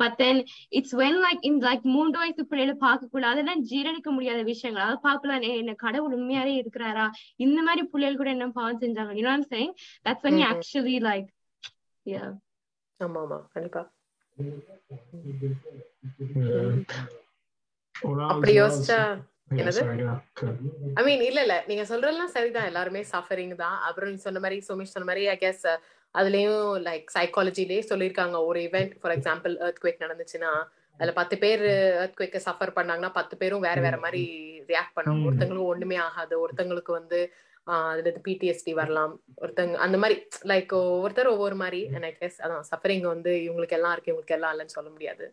but then it's when like in like மூன்று வயசு பிள்ளைகளை பார்க்க கூடாது அதெல்லாம் ஜீரணிக்க முடியாத விஷயங்கள் அதாவது பார்க்கலாம் "ஏய், என்ன கடவுள் உண்மையாவே இருக்கிறாரா இந்த மாதிரி பிள்ளைகள் கூட என்ன பாவம் செஞ்சாங்க you know what i'm saying that's when you Mhm. actually like yeah ஆமா ஆமா கண்டிப்பா Yeah. When I was- அப்படி when I was- யோசிச்சா ஐ மீன் இல்ல இல்ல. நீங்க சொல்றதெல்லாம் சரிதான். எல்லாருமே சஃபரிங் தான். அப்புறம் நீ சொன்ன மாதிரி சுமிஷ் சொன்ன மாதிரி ஐ கெஸ் அதுலயும் லைக் சைக்காலஜிலேயே சொல்லியிருக்காங்க. ஒரு event for example earthquake நடந்துச்சுன்னா அதுல பத்து பேர் எர்த் குவேக்க சஃபர் பண்ணாங்கன்னா பத்து பேரும் வேற வேற மாதிரி ரியாக்ட் பண்ணுவாங்க. ஒருத்தங்களுக்கு ஒண்ணுமே ஆகாது. ஒருத்தங்களுக்கு வந்து ஆஹ் அதுல பிடிஎஸ்டி வரலாம். ஒருத்தங்க அந்த மாதிரி லைக் ஒவ்வொருத்தர் ஒவ்வொரு மாதிரி. ஐ கெஸ் அதான் சஃபரிங் வந்து இவங்களுக்கு எல்லாம் இருக்கு. இவங்களுக்கு எல்லாம் இல்லைன்னு சொல்ல முடியாது.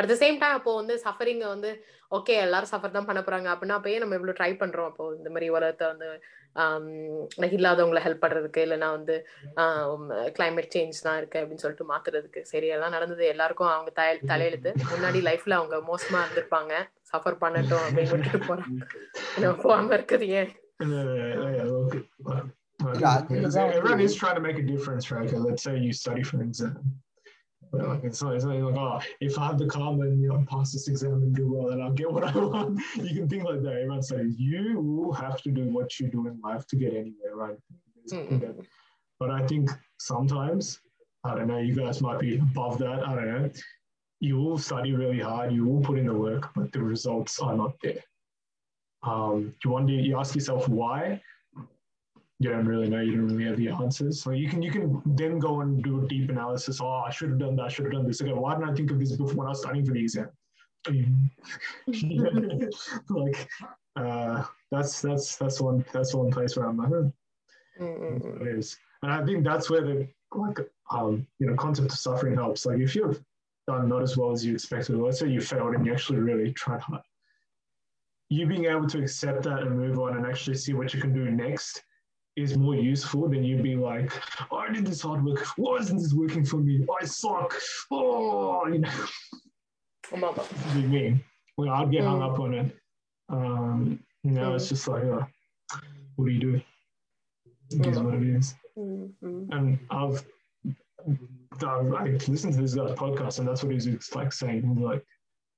அட் சேம் டைம் அப்போ வந்து சஃபரிங் வந்து ஓகே எல்லாரும் சஃபர் தான் பண்ண போறாங்க. அப்படின்னா அப்பயே நம்ம இவ்வளவு ட்ரை பண்றோம். அப்போ இந்த மாதிரி உலகத்தை வந்து like இல்லாதவங்களை ஹெல்ப் பண்றதுக்கு இல்லைன்னா வந்து கிளைமேட் சேஞ்ச் தான் இருக்கு அப்படின்னு சொல்லிட்டு மாத்துறதுக்கு. சரி எல்லாம் நடந்தது. எல்லாருக்கும் அவங்க தய தலையெழுத்து. முன்னாடி லைஃப்ல அவங்க மோசமா இருந்திருப்பாங்க. சஃபர் பண்ணட்டும் அப்படின்னு விட்டுட்டு போறாங்க போகாம இருக்குது ஏன்? Yeah, everyone is trying to make a difference, right? let's say you study for an exam. Like, it's not, it's not like, oh, if I have the karma and you know, pass this exam and do well, then I'll get what I want. You can think like that. Everyone says you will have to do what you do in life to get anywhere, right? Mm. But I think sometimes, I don't know, you guys might be above that. I don't know. You will study really hard, you will put in the work, but the results are not there. Um, you wonder, you ask yourself why. You don't really know. You don't really have the answers. So you can you can then go and do a deep analysis. Oh, I should have done that. I should have done this. Okay, why didn't I think of this before when I was studying for the exam? like uh, that's that's that's one that's one place where I'm like, mm. it is. And I think that's where the like um you know concept of suffering helps. Like if you've done not as well as you expected, or let's say you failed and you actually really tried hard, you being able to accept that and move on and actually see what you can do next is more useful than you be like, oh, I did this hard work. Why isn't this working for me? I suck. Oh, you know. Mama. you mean? Well, I'd get mm. hung up on it. Um, you know, mm. it's just like, uh, what do you do? It is what it is. Mm-hmm. And I've, I've, I've listened to this guy's podcast, and that's what he's like saying. Like,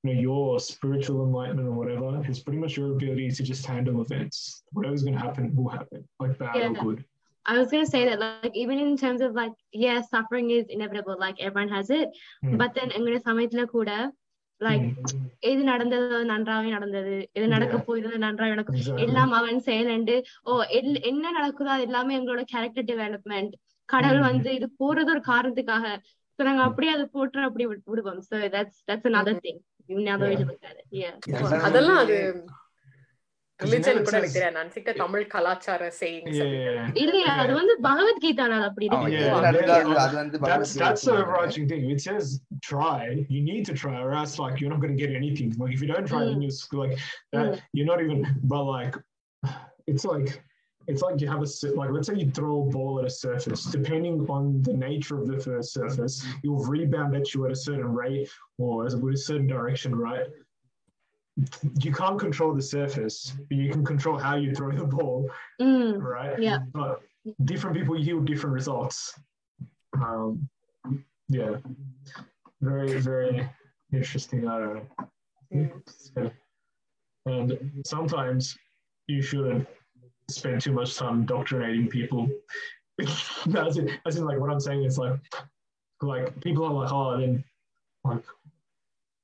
you know, your spiritual enlightenment or whatever is pretty much your ability to just handle events. Whatever's going to happen will happen, like bad or Yeah. good. I was gonna say that like even in terms of like yeah suffering is inevitable like everyone has it Mm. but then எங்களோட சமயத்துல கூட Mm. எது நடந்தது நன்றாவே நடந்தது எது நடக்க. போயிருந்தது நன்றாவே நடக்கும். எல்லாம் அவன் செயலண்டு ஓ என்ன நடக்குதோ அது எல்லாமே எங்களோட கேரக்டர் டெவலப்மெண்ட் கடவுள் Mm. வந்து இது போறது ஒரு காரணத்துக்காக நாங்க அப்படியே அதை போட்டு அப்படி விட்- விடுவோம் so that's that's another thing another way to look at it yeah Yeah. அதெல்லாம் அது Because you know religion it கூட எனக்கு says- தெரியாது நான் நினைச்சிட்ட தமிழ் கலாச்சார sayings Yeah, அப்படின்னு. yeah, இல்லையா அது வந்து பகவத்கீதால அது அப்படி ஆமா, இருக்கு Yeah. எது நடக்குதோ அது அது வந்து That's பகவத்கீதை that's the சொல்றாங்க. overarching thing. It says try. You need to try, or else like you're not going to get anything. Like if you don't try, then Mm. you're s- like that. Mm. You're not even. But like, it's like it's like you have a like let's say you throw a ball at a surface. Depending on the nature of the first surface, you'll rebound at you at a certain rate or with a certain direction, right? You can't control the surface, but you can control how you throw the ball Mm. right? Yeah. But different people yield different results. Um, yeah, very, very interesting. I don't know. And sometimes you shouldn't spend too much time doctrinating people. as, in, as in, like, what I'm saying is like, like people are like, oh, then, like,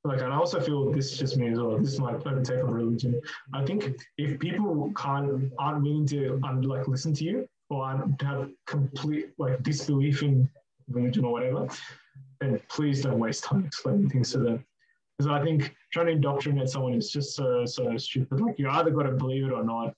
like, and I also feel this is just me as well. This is my own take on religion. I think if people can't aren't willing to um, like listen to you or have complete like disbelief in religion or whatever, then please don't waste time explaining things to them. Because I think trying to indoctrinate someone is just so so stupid. Like you either got to believe it or not.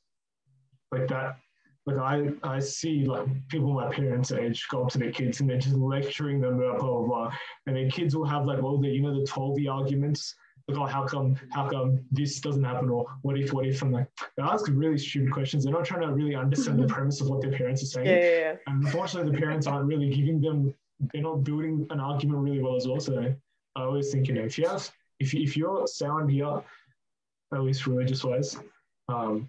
Like that. Like I I see like people my parents' age go up to their kids and they're just lecturing them about blah blah blah, and their kids will have like all the you know the twelve arguments like, oh, how come, how come this doesn't happen, or what if, what if? I'm like, they ask really stupid questions. They're not trying to really understand the premise of what their parents are saying. Yeah, yeah, yeah. And unfortunately, the parents aren't really giving them, they're not building an argument really well as well. So I always think, you know, if you have, if, you, if you're sound here, at least religious wise, um,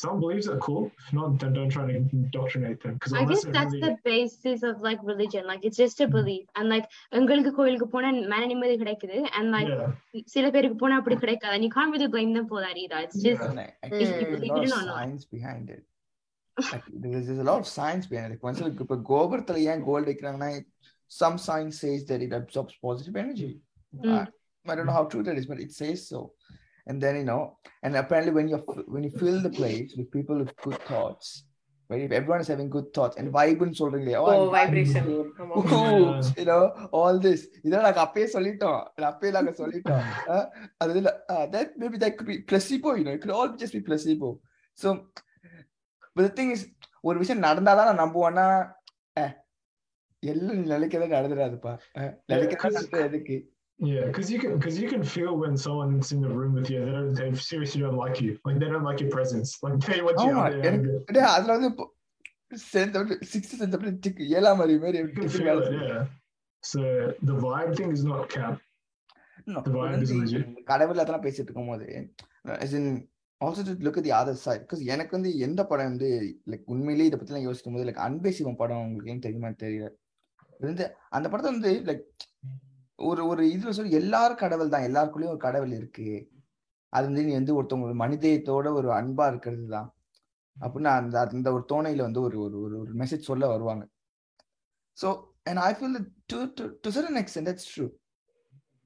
some beliefs are cool. If not, then don't try to indoctrinate them. Because I guess that's the basis of like religion. Like it's just a belief. And like எங்களுக்கு கோயிலுக்கு போனா மன நிம்மதி கிடைக்குது and like yeah, சில பேருக்கு போனா அப்படி கிடைக்காது and you can't really blame them for that either. It's just Yeah. And I- actually, Mm. there's a Believe lot it of or not. science behind it. Like, there's, there's a lot of science behind it. Like, once you- இப்ப கோபுரத்துல ஏன் gold வைக்கிறாங்கன்னா some science says that it absorbs positive energy. Mm. I, I don't know how true that is, but it says so. And then you know, and apparently when you when you fill the place with people with good thoughts, right? If everyone is having good thoughts and vibe சொல்றீங்களே oh, vibration vibing, Ooh, you know all this இதெல்லாம் நாங்க அப்பயே சொல்லிட்டோம் இது அப்பயே நாங்க சொல்லிட்டோம் அது uh, that maybe that could be placebo you know it could all just be placebo so but the thing is ஒரு விஷயம் நடந்தாதான் நான் நம்புவேன்னா அஹ், எல்லாம் நிலைக்கவே நடந்துடாதுப்பா நிலைக்கிறதா எதுக்கு yeah. Because you can because you can feel when someone's in the room with you, they don't they seriously don't like you. Like they don't like your presence. Like they want you out there. அதுல வந்து send sixth send tick ஏழாம் அறிவு மாதிரி feel வேலை செய்யும். So the vibe thing is not cap. No, The vibe is legit. கடவுள் அதெல்லாம் பேசிட்டு இருக்கும்போது as in also to look at the other side because எனக்கு வந்து எந்த படம் வந்து லைக் உண்மையிலேயே இதை பத்திலாம் யோசிக்கும் போது லைக் அன்பே சிவம் படம் உங்களுக்கு தெரியுமா தெரியல வந்து அந்த படத்தை வந்து லைக் ஒரு ஒரு இதுல சொல்லி எல்லாரும் கடவுள் தான். எல்லாருக்குள்ளயும் ஒரு கடவுள் இருக்கு. அது வந்து நீ வந்து ஒருத்தவங்க மனிதயத்தோட ஒரு அன்பா இருக்கிறது தான். அப்படின்னு அந்த அந்த ஒரு தோணையில வந்து ஒரு ஒரு ஒரு ஒரு மெசேஜ் சொல்ல வருவாங்க. So and I feel to to certain extent that's true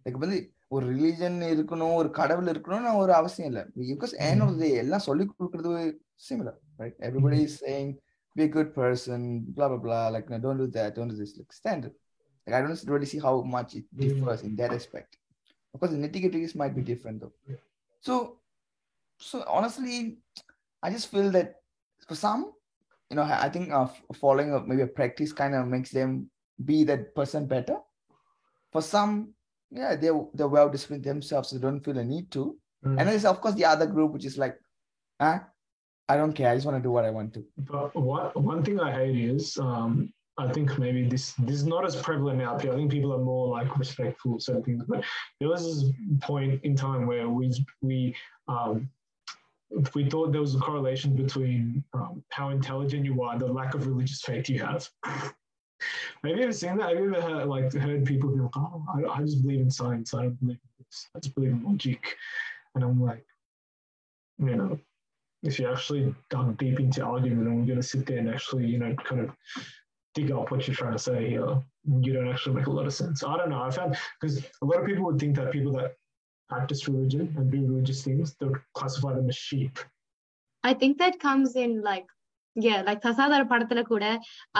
like வந்து ஒரு ரிலீஜன் இருக்கணும் ஒரு கடவுள் இருக்கணும்னு ஒரு அவசியம் இல்லை. பிகாஸ் of the day எல்லாம் சொல்லி கொடுக்கறது similar right everybody is saying good person blah blah blah. Like no, don't do that. Don't do this. Like i don't really see how much it differs in that aspect. Of course the nitty-gritties might be different though. So so honestly i just feel that for some you know i think uh, following a, maybe a practice kind of makes them be that person better. For some yeah they're they're well disciplined themselves so they don't feel a need to. Mm. and then there's of course the other group which is like ah i don't care. I just want to do what i want to. But what one thing I hate is um, I think maybe this this is not as prevalent here. I think people are more like respectful of certain things. But there was this point in time where we we um, we thought there was a correlation between um, how intelligent you are the lack of religious faith you have. Have you ever seen that? Have you ever heard, like heard people be like, "Oh, I, I just believe in science. I don't believe in this. I just believe in logic," and I'm like, you know, if you actually dug deep into argument and we're going to sit there and actually, you know, kind of dig up what you're trying to say here, you don't actually make a lot of sense. I don't know. I found because a lot of people would think that people that practice religion and do religious things, they'll classify them as sheep. I think that comes in like yeah, like தசாதார படத்துல கூட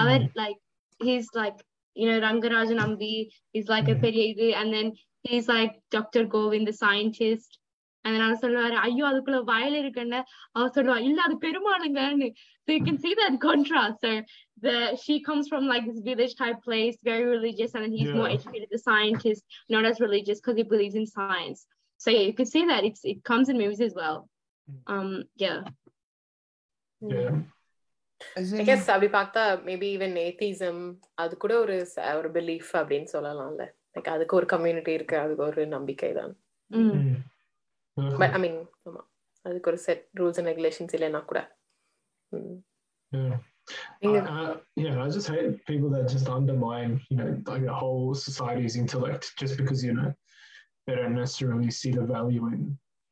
அவர் like he's like you know Rangarajan Ambi he's like a Mhm. பெரிய இது and then he's like Dr. Govind the scientist and then அவர் சொல்லுவாரு ஐயோ அதுக்குள்ள வயல் இருக்குன்னு அவர் சொல்லுவா இல்ல அது பெருமாளுங்கன்னு so you can see that contrast so the she comes from like this village type place very religious and then he's more Yeah. educated the scientist not as religious because he believes in science so yeah you can see that it's it comes in movies as well um yeah Yeah. As I in- guess அப்படி பார்த்தா maybe even atheism அது கூட ஒரு ச- ஒரு belief அப்படின்னு சொல்லலாம்ல like அதுக்கு ஒரு கம்யூனிட்டி இருக்கு அதுக்கு ஒரு நம்பிக்கை தான் mm. Mm. But I mean ஆமா அதுக்கு ஒரு செட் ரூல்ஸ் அண்ட் ரெகுலேஷன்ஸ் இல்லைன்னா கூட ம். Yeah. நீங்க I- I- yeah, I just hate people that just undermine, you know, like the whole society's intellect just because, you know, they don't necessarily see the value in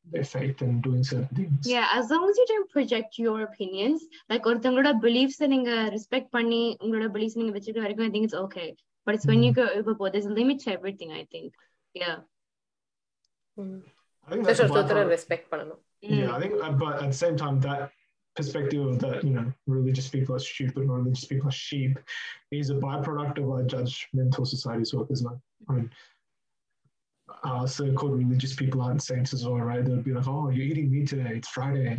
their faith and doing certain things. Yeah, as long as you don't project your opinions, like ஒருத்தவங்களோட beliefs அ நீங்க respect பண்ணி உங்களோட beliefs நீங்க வச்சிருக்க வரைக்கும் I think it's okay. But it's when you go overboard, there's a limit to everything, I think. Yeah. ம். I think that's Just a ஒருத்தரை byproduct- respect பண்ணணும் Mm. Yeah, I think, uh, but at the same time, that perspective of that, you know, religious people are stupid or religious people are sheep is a byproduct of our judgmental society's work as well. I mean, uh, so-called religious people aren't saints as well, right? They'll be like, "Oh, you're eating meat today. It's Friday.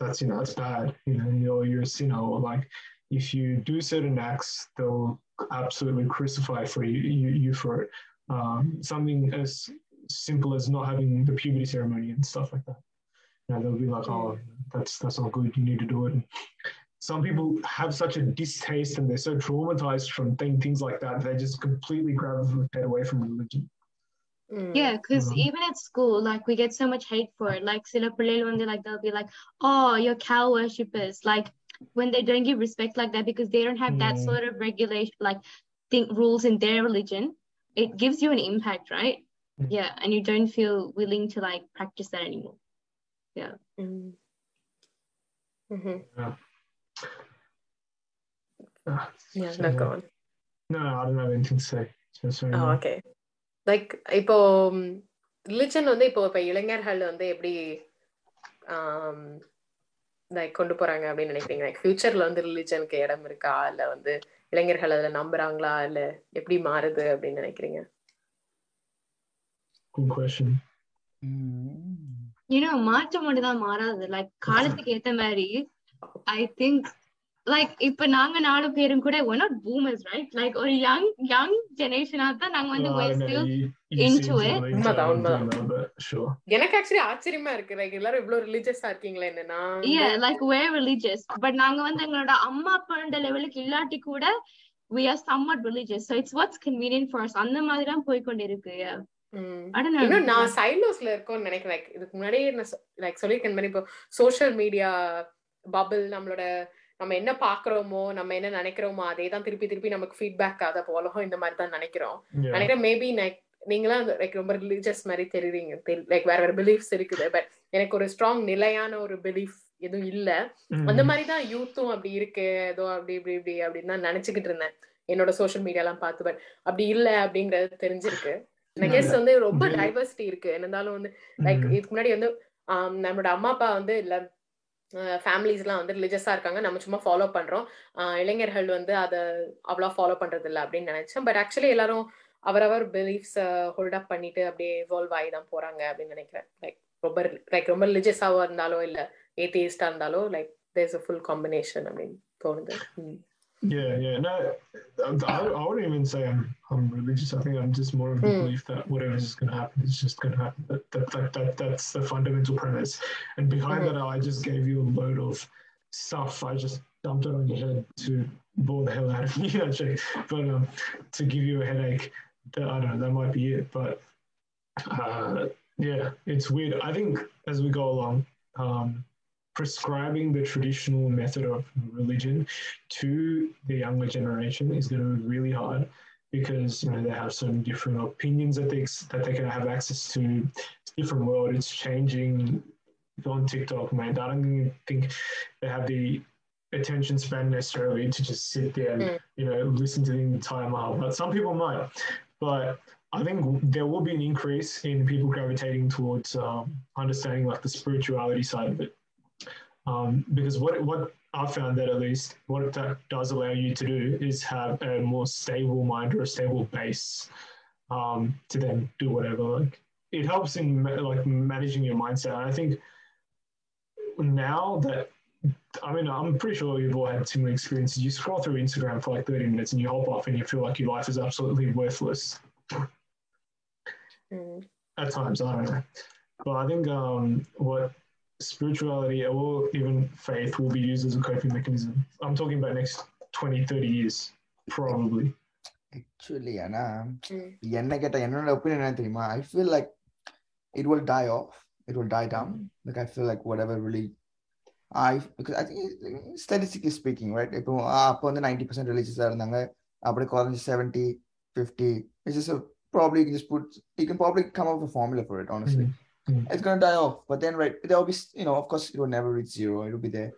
That's you know, that's bad. You know, you're you're a sinner." Or like, if you do certain acts, they'll absolutely crucify for you you, you for it. Um, something as simple as not having the puberty ceremony and stuff like that. You know, they'll be like, oh, that's that's not good. You need to do it. And some people have such a distaste and they're so traumatized from things like that. They just completely gravitate away from religion. Mm. Yeah, because mm-hmm. even at school, like we get so much hate for it. Like Silapulil like they'll be like, "Oh, you're cow worshippers." Like when they don't give respect like that because they don't have that mm. sort of regulation, like think rules in their religion, it gives you an impact, right? Mm. Yeah, and you don't feel willing to like practice that anymore. Mm. Mhm. Ah, Yeah, so- no, go on. No, no, I don't have anything to say. So, sorry. Oh, okay. Like இப்போ religion வந்து இப்போ இப்போ இளைஞர்கள் வந்து எப்படி like கொண்டு போறாங்க அப்படின்னு நினைக்கிறீங்க லைக் ஃபியூச்சர்ல வந்து ரிலிஜனுக்கு இடம் இருக்கா இல்ல வந்து இளைஞர்கள் அதுல நம்புறாங்களா இல்ல எப்படி மாறுது அப்படின்னு நினைக்கிறீங்க Good question. You know, மாற்றம் மட்டும்தான் மாறாது லைக் காலத்துக்கு ஏத்த மாதிரி ஐ திங்க் லைக் இப்ப நாங்க நாலு பேரும் கூட we're not boomers right like ஒரு young young generation தான் நாங்க வந்து. எனக்கு ஆக்சுவலி ஆச்சரியமா இருக்கு லைக் எல்லாரும் இவ்வளவு ரிலீஜியஸா இருக்கீங்களா என்னன்னா yeah like we're religious but நாங்க வந்து எங்களோட அம்மா அப்பாண்ட லெவலுக்கு இல்லாட்டி கூட we are somewhat religious so it's what's convenient for us அந்த மாதிரி தான் போய் கொண்டு இருக்கு yeah நான் சைலோஸ்ல இருக்கோம்னு நினைக்கிறேன். லைக் இதுக்கு முன்னாடியே நான் லைக் சொல்லியிருக்கேன் மாதிரி இப்போ சோஷியல் மீடியா பபிள் நம்மளோட நம்ம என்ன பாக்குறோமோ நம்ம என்ன நினைக்கிறோமோ அதே தான் திருப்பி திருப்பி நமக்கு ஃபீட்பேக் ஆகுது அப்போ உலகம் இந்த மாதிரி தான் நினைக்கிறோம். நினைக்கிறேன் மேபி நீங்களாம் லைக் ரொம்ப ரிலீஜியஸ் மாதிரி தெரியுறீங்க. லைக் வேற வேற பிலீஃப்ஸ் இருக்குது. பட் எனக்கு ஒரு ஸ்ட்ராங் நிலையான ஒரு பிலீஃப் எதுவும் இல்ல. அந்த மாதிரி தான் யூத்தும் அப்படி இருக்கு. ஏதோ அப்படி இப்படி இப்படி அப்படின்னு தான் நினைச்சுக்கிட்டு இருந்தேன். என்னோட சோஷியல் மீடியாலாம் பார்த்து. பட் அப்படி இல்ல அப்படிங்கறது தெரிஞ்சிருக்கு. கெஸ் வந்து ரொம்ப? டைவர்சிட்டி இருக்கு என்னந்தாலும் வந்து லைக். இதுக்கு முன்னாடி வந்து நம்மளோட அம்மா அப்பா வந்து இல்ல ஃபேமிலிஸ்லாம் வந்து ரிலிஜியஸா இருக்காங்க நம்ம சும்மா ஃபாலோ பண்றோம் இளைஞர்கள் வந்து அதை அவ்வளோ ஃபாலோ பண்றது இல்ல அப்படின்னு நினைச்சேன் பட் ஆக்சுவலி எல்லாரும் அவரவர் பிலீஃப்ஸ் ஹோல்ட் அப் பண்ணிட்டு அப்படியே இவால்வ் ஆகி தான் போறாங்க அப்படின்னு நினைக்கிறேன் லைக் ரொம்ப லைக் ரொம்ப ரிலிஜியஸாவோ இருந்தாலோ இல்ல ஏத்தியிஸ்டா இருந்தாலோ like there's a full combination அப்படின்னு தோணுது. Yeah, yeah. No, I, I wouldn't even say I'm I'm religious. I think I'm just more of the Mm. belief that whatever is going to happen is just going to happen. That, that, that, that that's the fundamental premise. And behind Mhm. that, I just gave you a load of stuff. I just dumped it on your head to bore the hell out of you, actually. But um, to give you a headache, that, I don't know. That might be it. But uh, yeah, it's weird. I think as we go along, um, prescribing the traditional method of religion to the younger generation is going to be really hard because you know they have some different opinions that they that they can have access to. It's a different world. It's changing. On TikTok, man, I don't think they have the attention span necessarily to just sit there and Mm. you know listen to the entire mile. But some people might. But I think there will be an increase in people gravitating towards um, understanding like the spirituality side of it. Um, because what what I found that at least what that does allow you to do is have a more stable mind or a stable base um, to then do whatever. Like it helps in like managing your mindset. And I think now that I mean I'm pretty sure you've all had similar experiences. You scroll through Instagram for like 30 minutes and you hop off and you feel like your life is absolutely worthless ம். at times. I don't know. But I think um, what spirituality or even faith will be used as a coping mechanism. I'm talking about next 20, 30 years, probably. Actually ஆனா ம். என்ன கேட்டா என்னோட opinion என்ன தெரியுமா I feel like it will die off it will die down like I feel like whatever really I because I think statistically speaking right இப்போ அப்போ வந்து நைன்டி பர்சன்ட் ரிலீஜியஸாக இருந்தாங்க அப்படி குறைஞ்சி seventy fifty it's just probably you can just put you can probably come up with a formula for it honestly Mm. it's going to die off but then right there'll be you know of course it will never reach zero it'll be there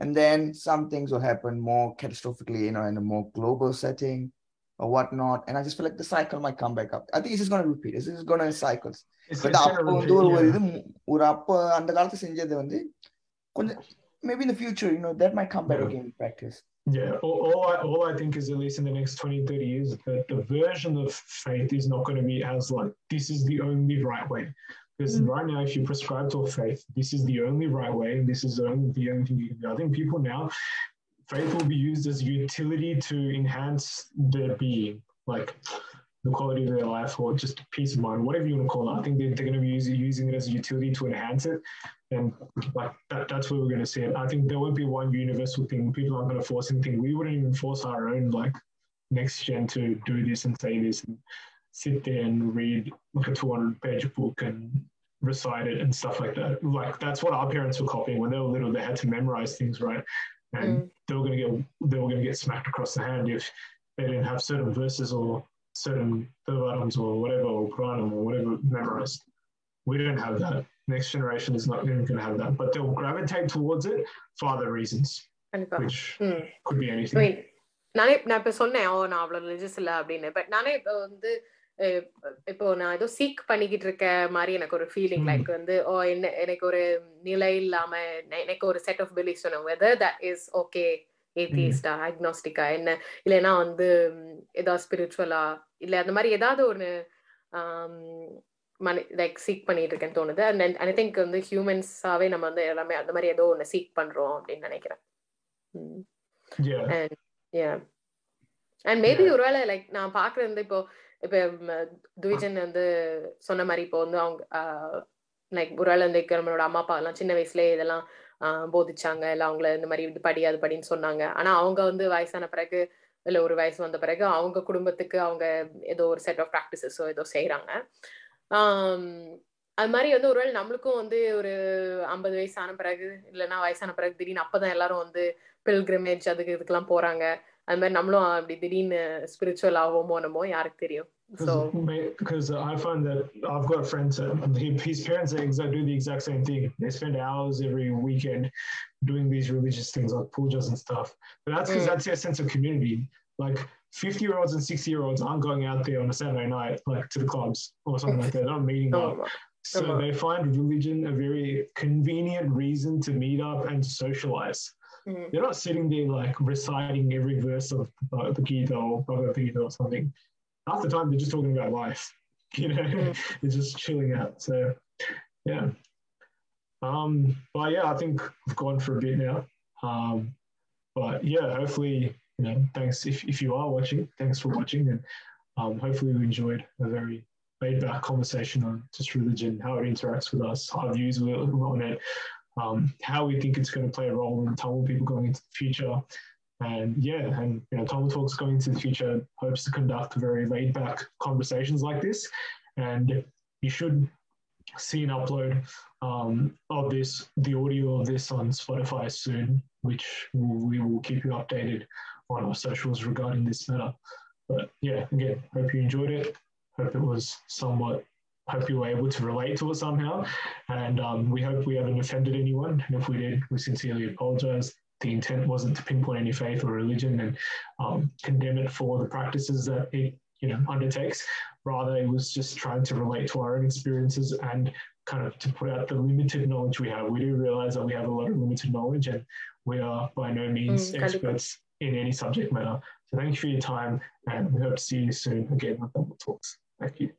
and then some things will happen more catastrophically you know in a more global setting or whatnot and i just feel like the cycle might come back up i think it's just going to repeat it's just going to cycles It's, but it's அப்போ gonna வந்து ஒரு repeat, ஒரு yeah. இது மு- ஒரு அப்போ அந்த காலத்துல செஞ்சது வந்து கொஞ்சம் maybe in the future you know that might come back Yeah. again in practice Yeah, all, all, I, all I think is at least in the next 20, 30 years, that the version of faith is not going to be as like, this is the only right way. Because Mm. right now, if you prescribe to a faith, this is the only right way, and this is the only, the only thing you can do. I think people now, faith will be used as utility to enhance their being, like the quality of their life or just peace of mind, whatever you want to call it. I think they're, they're going to be using, using it as a utility to enhance it. And like that, that's where we're going to see it. I think there won't be one universal thing. People aren't going to force anything. We wouldn't even force our own like next gen to do this and say this. And sit there and read like a 200 page book and recite it and stuff like that. Like that's what our parents were copying when they were little. They had to memorize things, right? And Mm. they were going to get they were going to get smacked across the hand if they didn't have certain verses or certain Thevarams or whatever or Puranam or whatever memorized. We don't have that. Next generation is not even going to have that, but they'll gravitate towards it for other reasons, கண்டிப்பா which ம் could be I anything. mean, நானே நான் இப்ப சொன்னேன் ஓ நான் அவ்வளவு religious இல்ல அப்படின்னு பட் நானே இப்போ வந்து அஹ், இப்போ நான் ஏதோ சீக் பண்ணிக்கிட்டு இருக்க மாதிரி எனக்கு ஒரு ஃபீலிங். லைக் வந்து ஓ என்ன எனக்கு ஒரு நிலை இல்லாம எனக்கு ஒரு செட் ஆஃப் பிலீஃப் சொன்னேன் வெதர் தட் இஸ் ஓகே ஏத்திஸ்டா அக்னாஸ்டிக்கா என்ன இல்லைன்னா வந்து ஏதாவது ஸ்பிரிச்சுவலா இல்ல அந்த மாதிரி ஏதாவது ஒன்று மனி லைக் சீக் பண்ணிட்டு இருக்கேன்னு தோணுது அண்ட் ஐ திங்க் வந்து ஹியூமன்ஸாவே நம்ம வந்து எல்லாமே அந்த மாதிரி ஏதோ ஒன்று சீக் பண்றோம் அப்படின்னு நினைக்கிறேன் ம். Yeah. and yeah and maybe Yeah. ஒருவேளை லைக் நான் பாக்குறது வந்து இப்போ இப்ப துவிஜன் வந்து சொன்ன மாதிரி இப்போ வந்து அவங்க லைக் ஒருவேளை வந்து நம்மளோட அம்மா அப்பா எல்லாம் சின்ன வயசுலயே இதெல்லாம் போதிச்சாங்க. இல்ல அவங்கள இந்த மாதிரி இது படி அது படின்னு சொன்னாங்க. ஆனா அவங்க வந்து வயசான பிறகு இல்ல ஒரு வயசு வந்த பிறகு அவங்க குடும்பத்துக்கு அவங்க ஏதோ ஒரு செட் ஆஃப் ப்ராக்டிசஸோ ஏதோ செய்யறாங்க அது மாதிரி வந்து ஒருவேளை நம்மளுக்கும் வந்து ஒரு ஐம்பது வயசு ஆன பிறகு இல்லைன்னா வயசான பிறகு திடீர்னு அப்பதான் எல்லாரும் வந்து பில்கிரிமேஜ் அதுக்கு இதுக்கெல்லாம் போறாங்க. அது மாதிரி நம்மளும் அப்படி திடீர்னு ஸ்பிரிச்சுவல் ஆகுமோ என்னமோ யாருக்கு தெரியும் so Because I find that I've got friends that he- his parents are exact, do the exact same thing. They spend hours every weekend doing these religious things like pujas and stuff. But that's because Mm. that's their sense of community. Like 50 year olds and 60 year olds aren't going out there on a Saturday night, like to the clubs or something like that. They're not meeting up. So Uh-huh. they find religion a very convenient reason to meet up and to socialize. They're not sitting there like reciting every verse of uh, the Gita or Bhagavad Gita or something. Half the time they're just talking about life. You know, Mm. they're just chilling out. So yeah. Um, but yeah, I think we've gone for a bit now. Um, but yeah, hopefully, you know, thanks if, if you are watching, thanks for watching and um, hopefully you enjoyed a very laid back conversation on just religion, how it interacts with us, our views on it, um, how we think it's going to play a role in Tamil people going into the future. And yeah, and you know, Tamil Talks going into the future hopes to conduct very laid back conversations like this. And you should see an upload um, of this, the audio of this on Spotify soon, which we will keep you updated on our socials regarding this matter. But yeah, again, hope you enjoyed it. Hope it was somewhat. Hope you were able to relate to it somehow, and um, we hope we haven't offended anyone. And if we did, we sincerely apologise. The intent wasn't to pinpoint any faith or religion and um, condemn it for the practices that it you know undertakes. Rather, it was just trying to relate to our own experiences and kind of to put out the limited knowledge we have. We do realize that we have a lot of limited knowledge, and we are by no means Mm, experts in any subject matter. So thank you for your time, and we hope to see you soon again on Double Talks. Thank you.